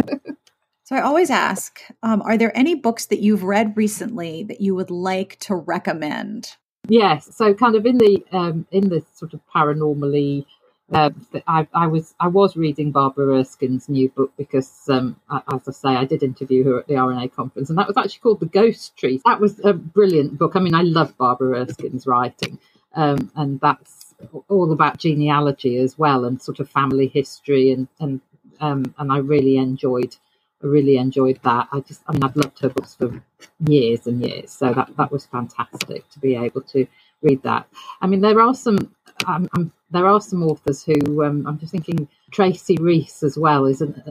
so I always ask: um, Are there any books that you've read recently that you would like to recommend? Yes. So kind of in the um, in the sort of paranormally uh, I, I, was I was reading Barbara Erskine's new book because, um, as I say, I did interview her at the RNA conference, and that was actually called The Ghost Tree. That was a brilliant book. I mean, I love Barbara Erskine's writing, um, and that's all about genealogy as well, and sort of family history, and and um, and I really enjoyed I really enjoyed that. I just, I mean, I've loved her books for years and years, so that that was fantastic to be able to read that. I mean, there are some, um, um, there are some authors who um, I'm just thinking. Tracy Rees as well is an,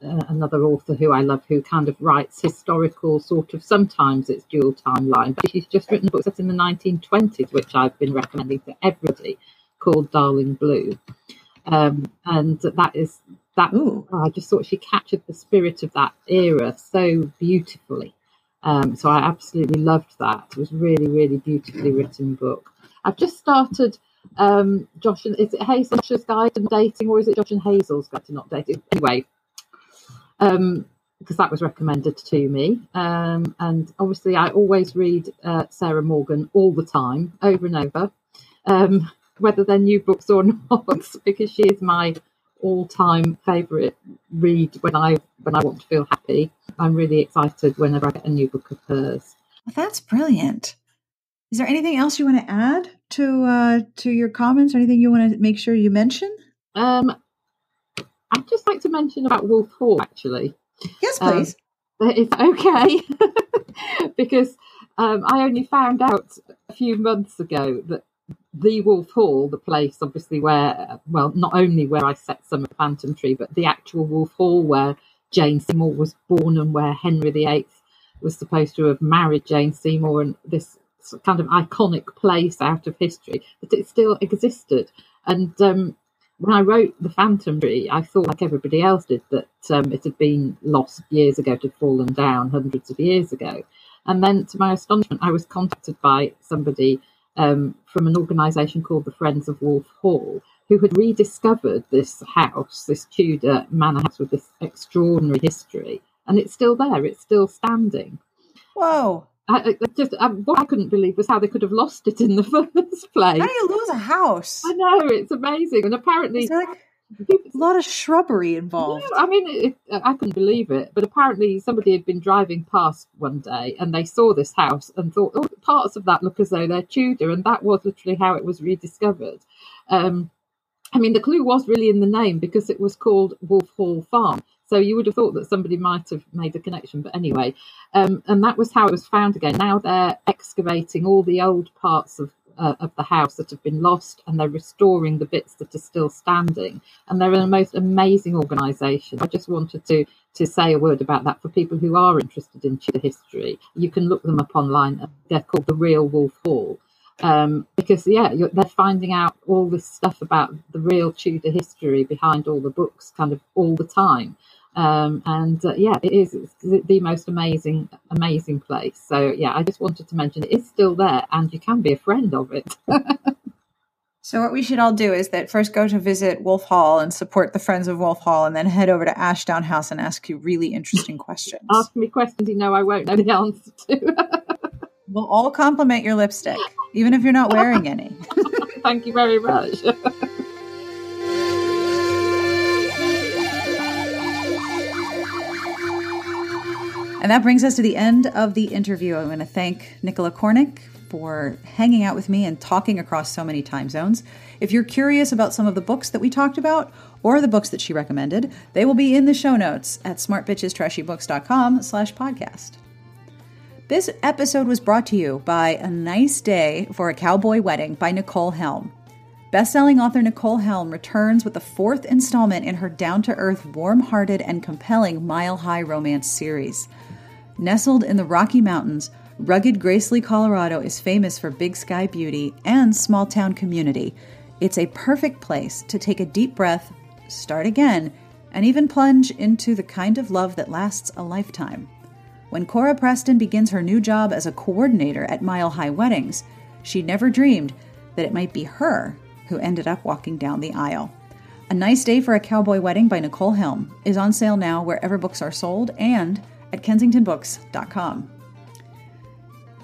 another author who I love, who kind of writes historical sort of. Sometimes it's dual timeline, but she's just written a book set in the 1920s, which I've been recommending to everybody, called Darling Blue, um, and that is that Ooh. I just thought she captured the spirit of that era so beautifully. Um, so I absolutely loved that. It was really, really beautifully written book. I've just started um, Josh and is it Hazel's Guide to Dating or is it Josh and Hazel's Guide to Not Dating? Anyway, um, because that was recommended to me. Um, and obviously, I always read uh, Sarah Morgan all the time, over and over, um, whether they're new books or not, because she is my all-time favourite read when I when I want to feel happy. I'm really excited whenever I get a new book of hers. Well, that's brilliant. Is there anything else you want to add to uh, to your comments? Or anything you want to make sure you mention? Um, I'd just like to mention about Wolf Hall, actually. Yes, please. Um, if okay, because um, I only found out a few months ago that the Wolf Hall, the place obviously where, well, not only where I set some Phantom Tree, but the actual Wolf Hall where Jane Seymour was born and where Henry VIII was supposed to have married Jane Seymour, and this kind of iconic place out of history, that it still existed. And um, when I wrote The Phantom Tree, I thought, like everybody else did, that um, it had been lost years ago, it had fallen down hundreds of years ago. And then, to my astonishment, I was contacted by somebody um, from an organisation called the Friends of Wolf Hall, who had rediscovered this house, this Tudor manor house with this extraordinary history, and it's still there. It's still standing. Whoa! I, I just I, what I couldn't believe was how they could have lost it in the first place. How do you lose a house? I know it's amazing, and apparently a lot of shrubbery involved. I mean, it, I couldn't believe it, but apparently somebody had been driving past one day and they saw this house and thought, oh, parts of that look as though they're Tudor, and that was literally how it was rediscovered. Um, I mean, the clue was really in the name because it was called Wolf Hall Farm. So you would have thought that somebody might have made a connection, but anyway, um, and that was how it was found again. Now they're excavating all the old parts of uh, of the house that have been lost and they're restoring the bits that are still standing. And they're a most amazing organisation. I just wanted to to say a word about that for people who are interested in Tudor history. You can look them up online. They're called the Real Wolf Hall. Um, because yeah, they're finding out all this stuff about the real Tudor history behind all the books, kind of all the time. Um, and uh, yeah, it is the, the, most amazing, amazing place. So yeah, I just wanted to mention it is still there, and you can be a friend of it. so what we should all do is that first go to visit Wolf Hall and support the friends of Wolf Hall, and then head over to Ashdown House and ask you really interesting questions. ask me questions you know I won't know the answer to. we'll all compliment your lipstick, even if you're not wearing any. Thank you very much. And that brings us to the end of the interview. I want to thank Nicola Cornick for hanging out with me and talking across so many time zones. If you're curious about some of the books that we talked about or the books that she recommended, they will be in the show notes at smartbitchestrashybooks.com slash podcast. This episode was brought to you by A Nice Day for a Cowboy Wedding by Nicole Helm. Bestselling author Nicole Helm returns with the fourth installment in her down to earth, warm hearted, and compelling Mile High romance series. Nestled in the Rocky Mountains, rugged Gracely, Colorado is famous for big sky beauty and small town community. It's a perfect place to take a deep breath, start again, and even plunge into the kind of love that lasts a lifetime. When Cora Preston begins her new job as a coordinator at Mile High Weddings, she never dreamed that it might be her who ended up walking down the aisle. A Nice Day for a Cowboy Wedding by Nicole Helm is on sale now wherever books are sold and at kensingtonbooks.com.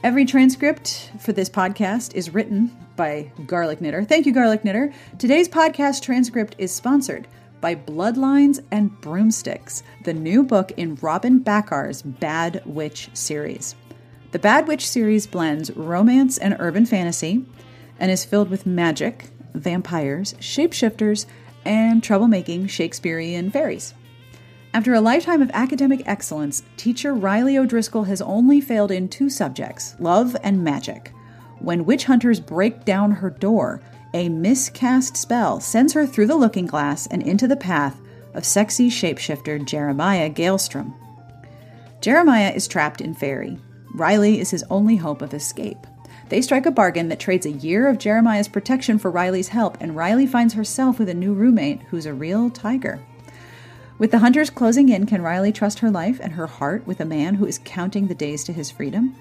Every transcript for this podcast is written by Garlic Knitter. Thank you, Garlic Knitter. Today's podcast transcript is sponsored by Bloodlines and Broomsticks, the new book in Robyn Bachar's Bad Witch series. The Bad Witch series blends romance and urban fantasy and is filled with magic, vampires, shapeshifters, and troublemaking Shakespearean fairies. After a lifetime of academic excellence, teacher Riley O'Driscoll has only failed in two subjects love and magic. When witch hunters break down her door, a miscast spell sends her through the looking glass and into the path of sexy shapeshifter Jeremiah Galestrom. Jeremiah is trapped in Fairy. Riley is his only hope of escape. They strike a bargain that trades a year of Jeremiah's protection for Riley's help, and Riley finds herself with a new roommate who's a real tiger. With the hunters closing in, can Riley trust her life and her heart with a man who is counting the days to his freedom?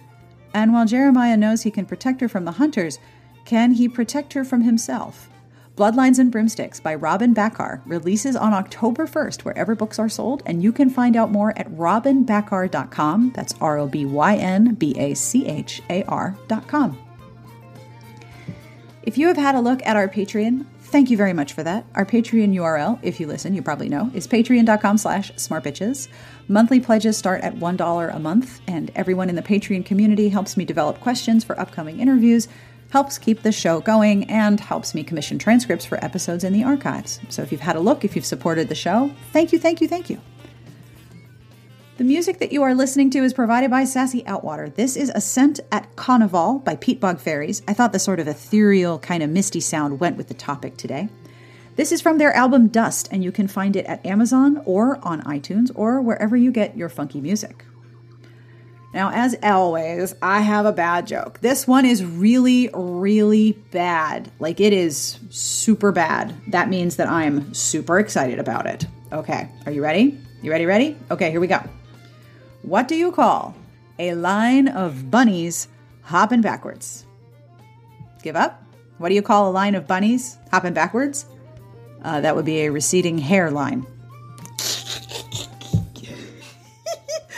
And while Jeremiah knows he can protect her from the hunters, can he protect her from himself? Bloodlines and Broomsticks by Robyn Bachar releases on October 1st wherever books are sold, and you can find out more at robynbachar.com. That's R O B Y N B A C H A R.com. If you have had a look at our Patreon, thank you very much for that. Our Patreon URL, if you listen, you probably know, is patreon.com slash smartbitches. Monthly pledges start at $1 a month, and everyone in the Patreon community helps me develop questions for upcoming interviews helps keep the show going and helps me commission transcripts for episodes in the archives. So if you've had a look, if you've supported the show, thank you, thank you, thank you. The music that you are listening to is provided by Sassy Outwater. This is Ascent at Carnival by Peatbog Faeries. I thought the sort of ethereal, kind of misty sound went with the topic today. This is from their album Dust, and you can find it at Amazon or on iTunes or wherever you get your funky music. Now, as always, I have a bad joke. This one is really, really bad. Like, it is super bad. That means that I'm super excited about it. Okay, are you ready? You ready, ready? Okay, here we go. What do you call a line of bunnies hopping backwards? Give up? What do you call a line of bunnies hopping backwards? Uh, that would be a receding hairline.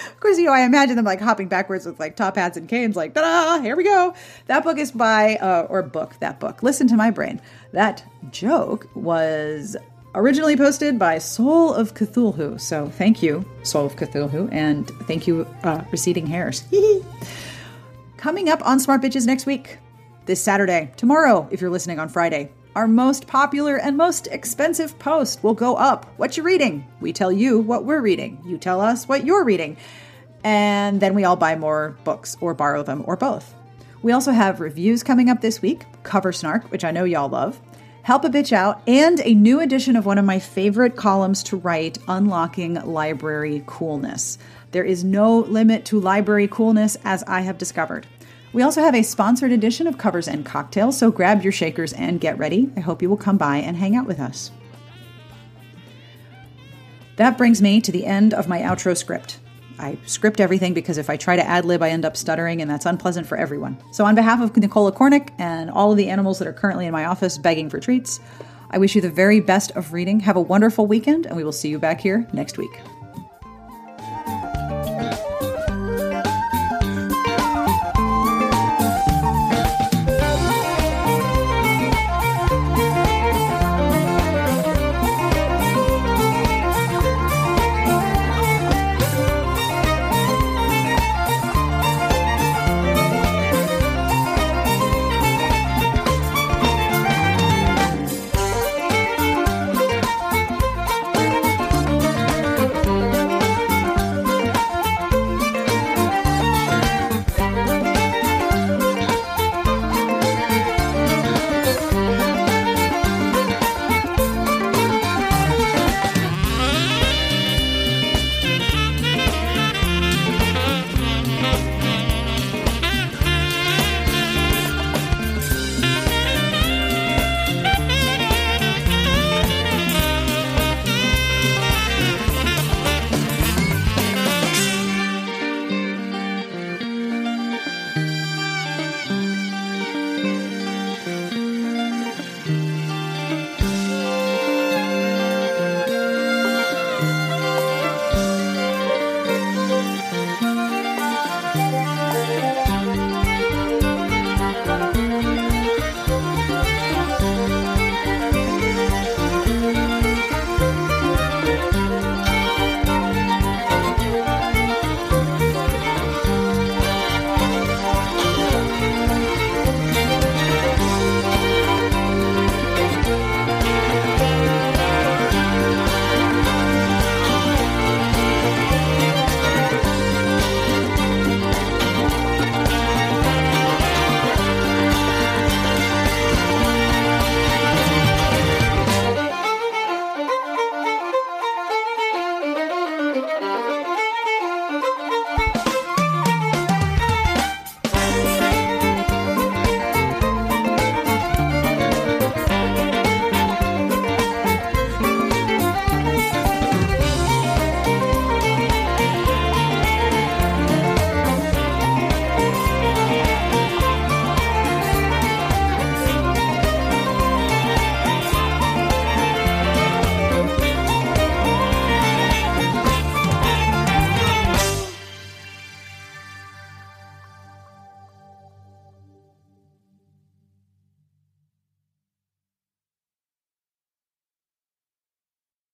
Of course, you know, I imagine them like hopping backwards with like top hats and canes, like, ta da, here we go. That book is by, uh, or book, that book. Listen to my brain. That joke was originally posted by Soul of Cthulhu. So thank you, Soul of Cthulhu, and thank you, uh, Receding Hairs. Coming up on Smart Bitches next week, this Saturday, tomorrow, if you're listening on Friday, our most popular and most expensive post will go up. What you reading? We tell you what we're reading. You tell us what you're reading and then we all buy more books or borrow them or both. We also have reviews coming up this week, Cover Snark, which I know y'all love, Help a Bitch Out, and a new edition of one of my favorite columns to write, Unlocking Library Coolness. There is no limit to library coolness, as I have discovered. We also have a sponsored edition of Covers and Cocktails, so grab your shakers and get ready. I hope you will come by and hang out with us. That brings me to the end of my outro script. I script everything because if I try to ad lib, I end up stuttering, and that's unpleasant for everyone. So, on behalf of Nicola Cornick and all of the animals that are currently in my office begging for treats, I wish you the very best of reading. Have a wonderful weekend, and we will see you back here next week.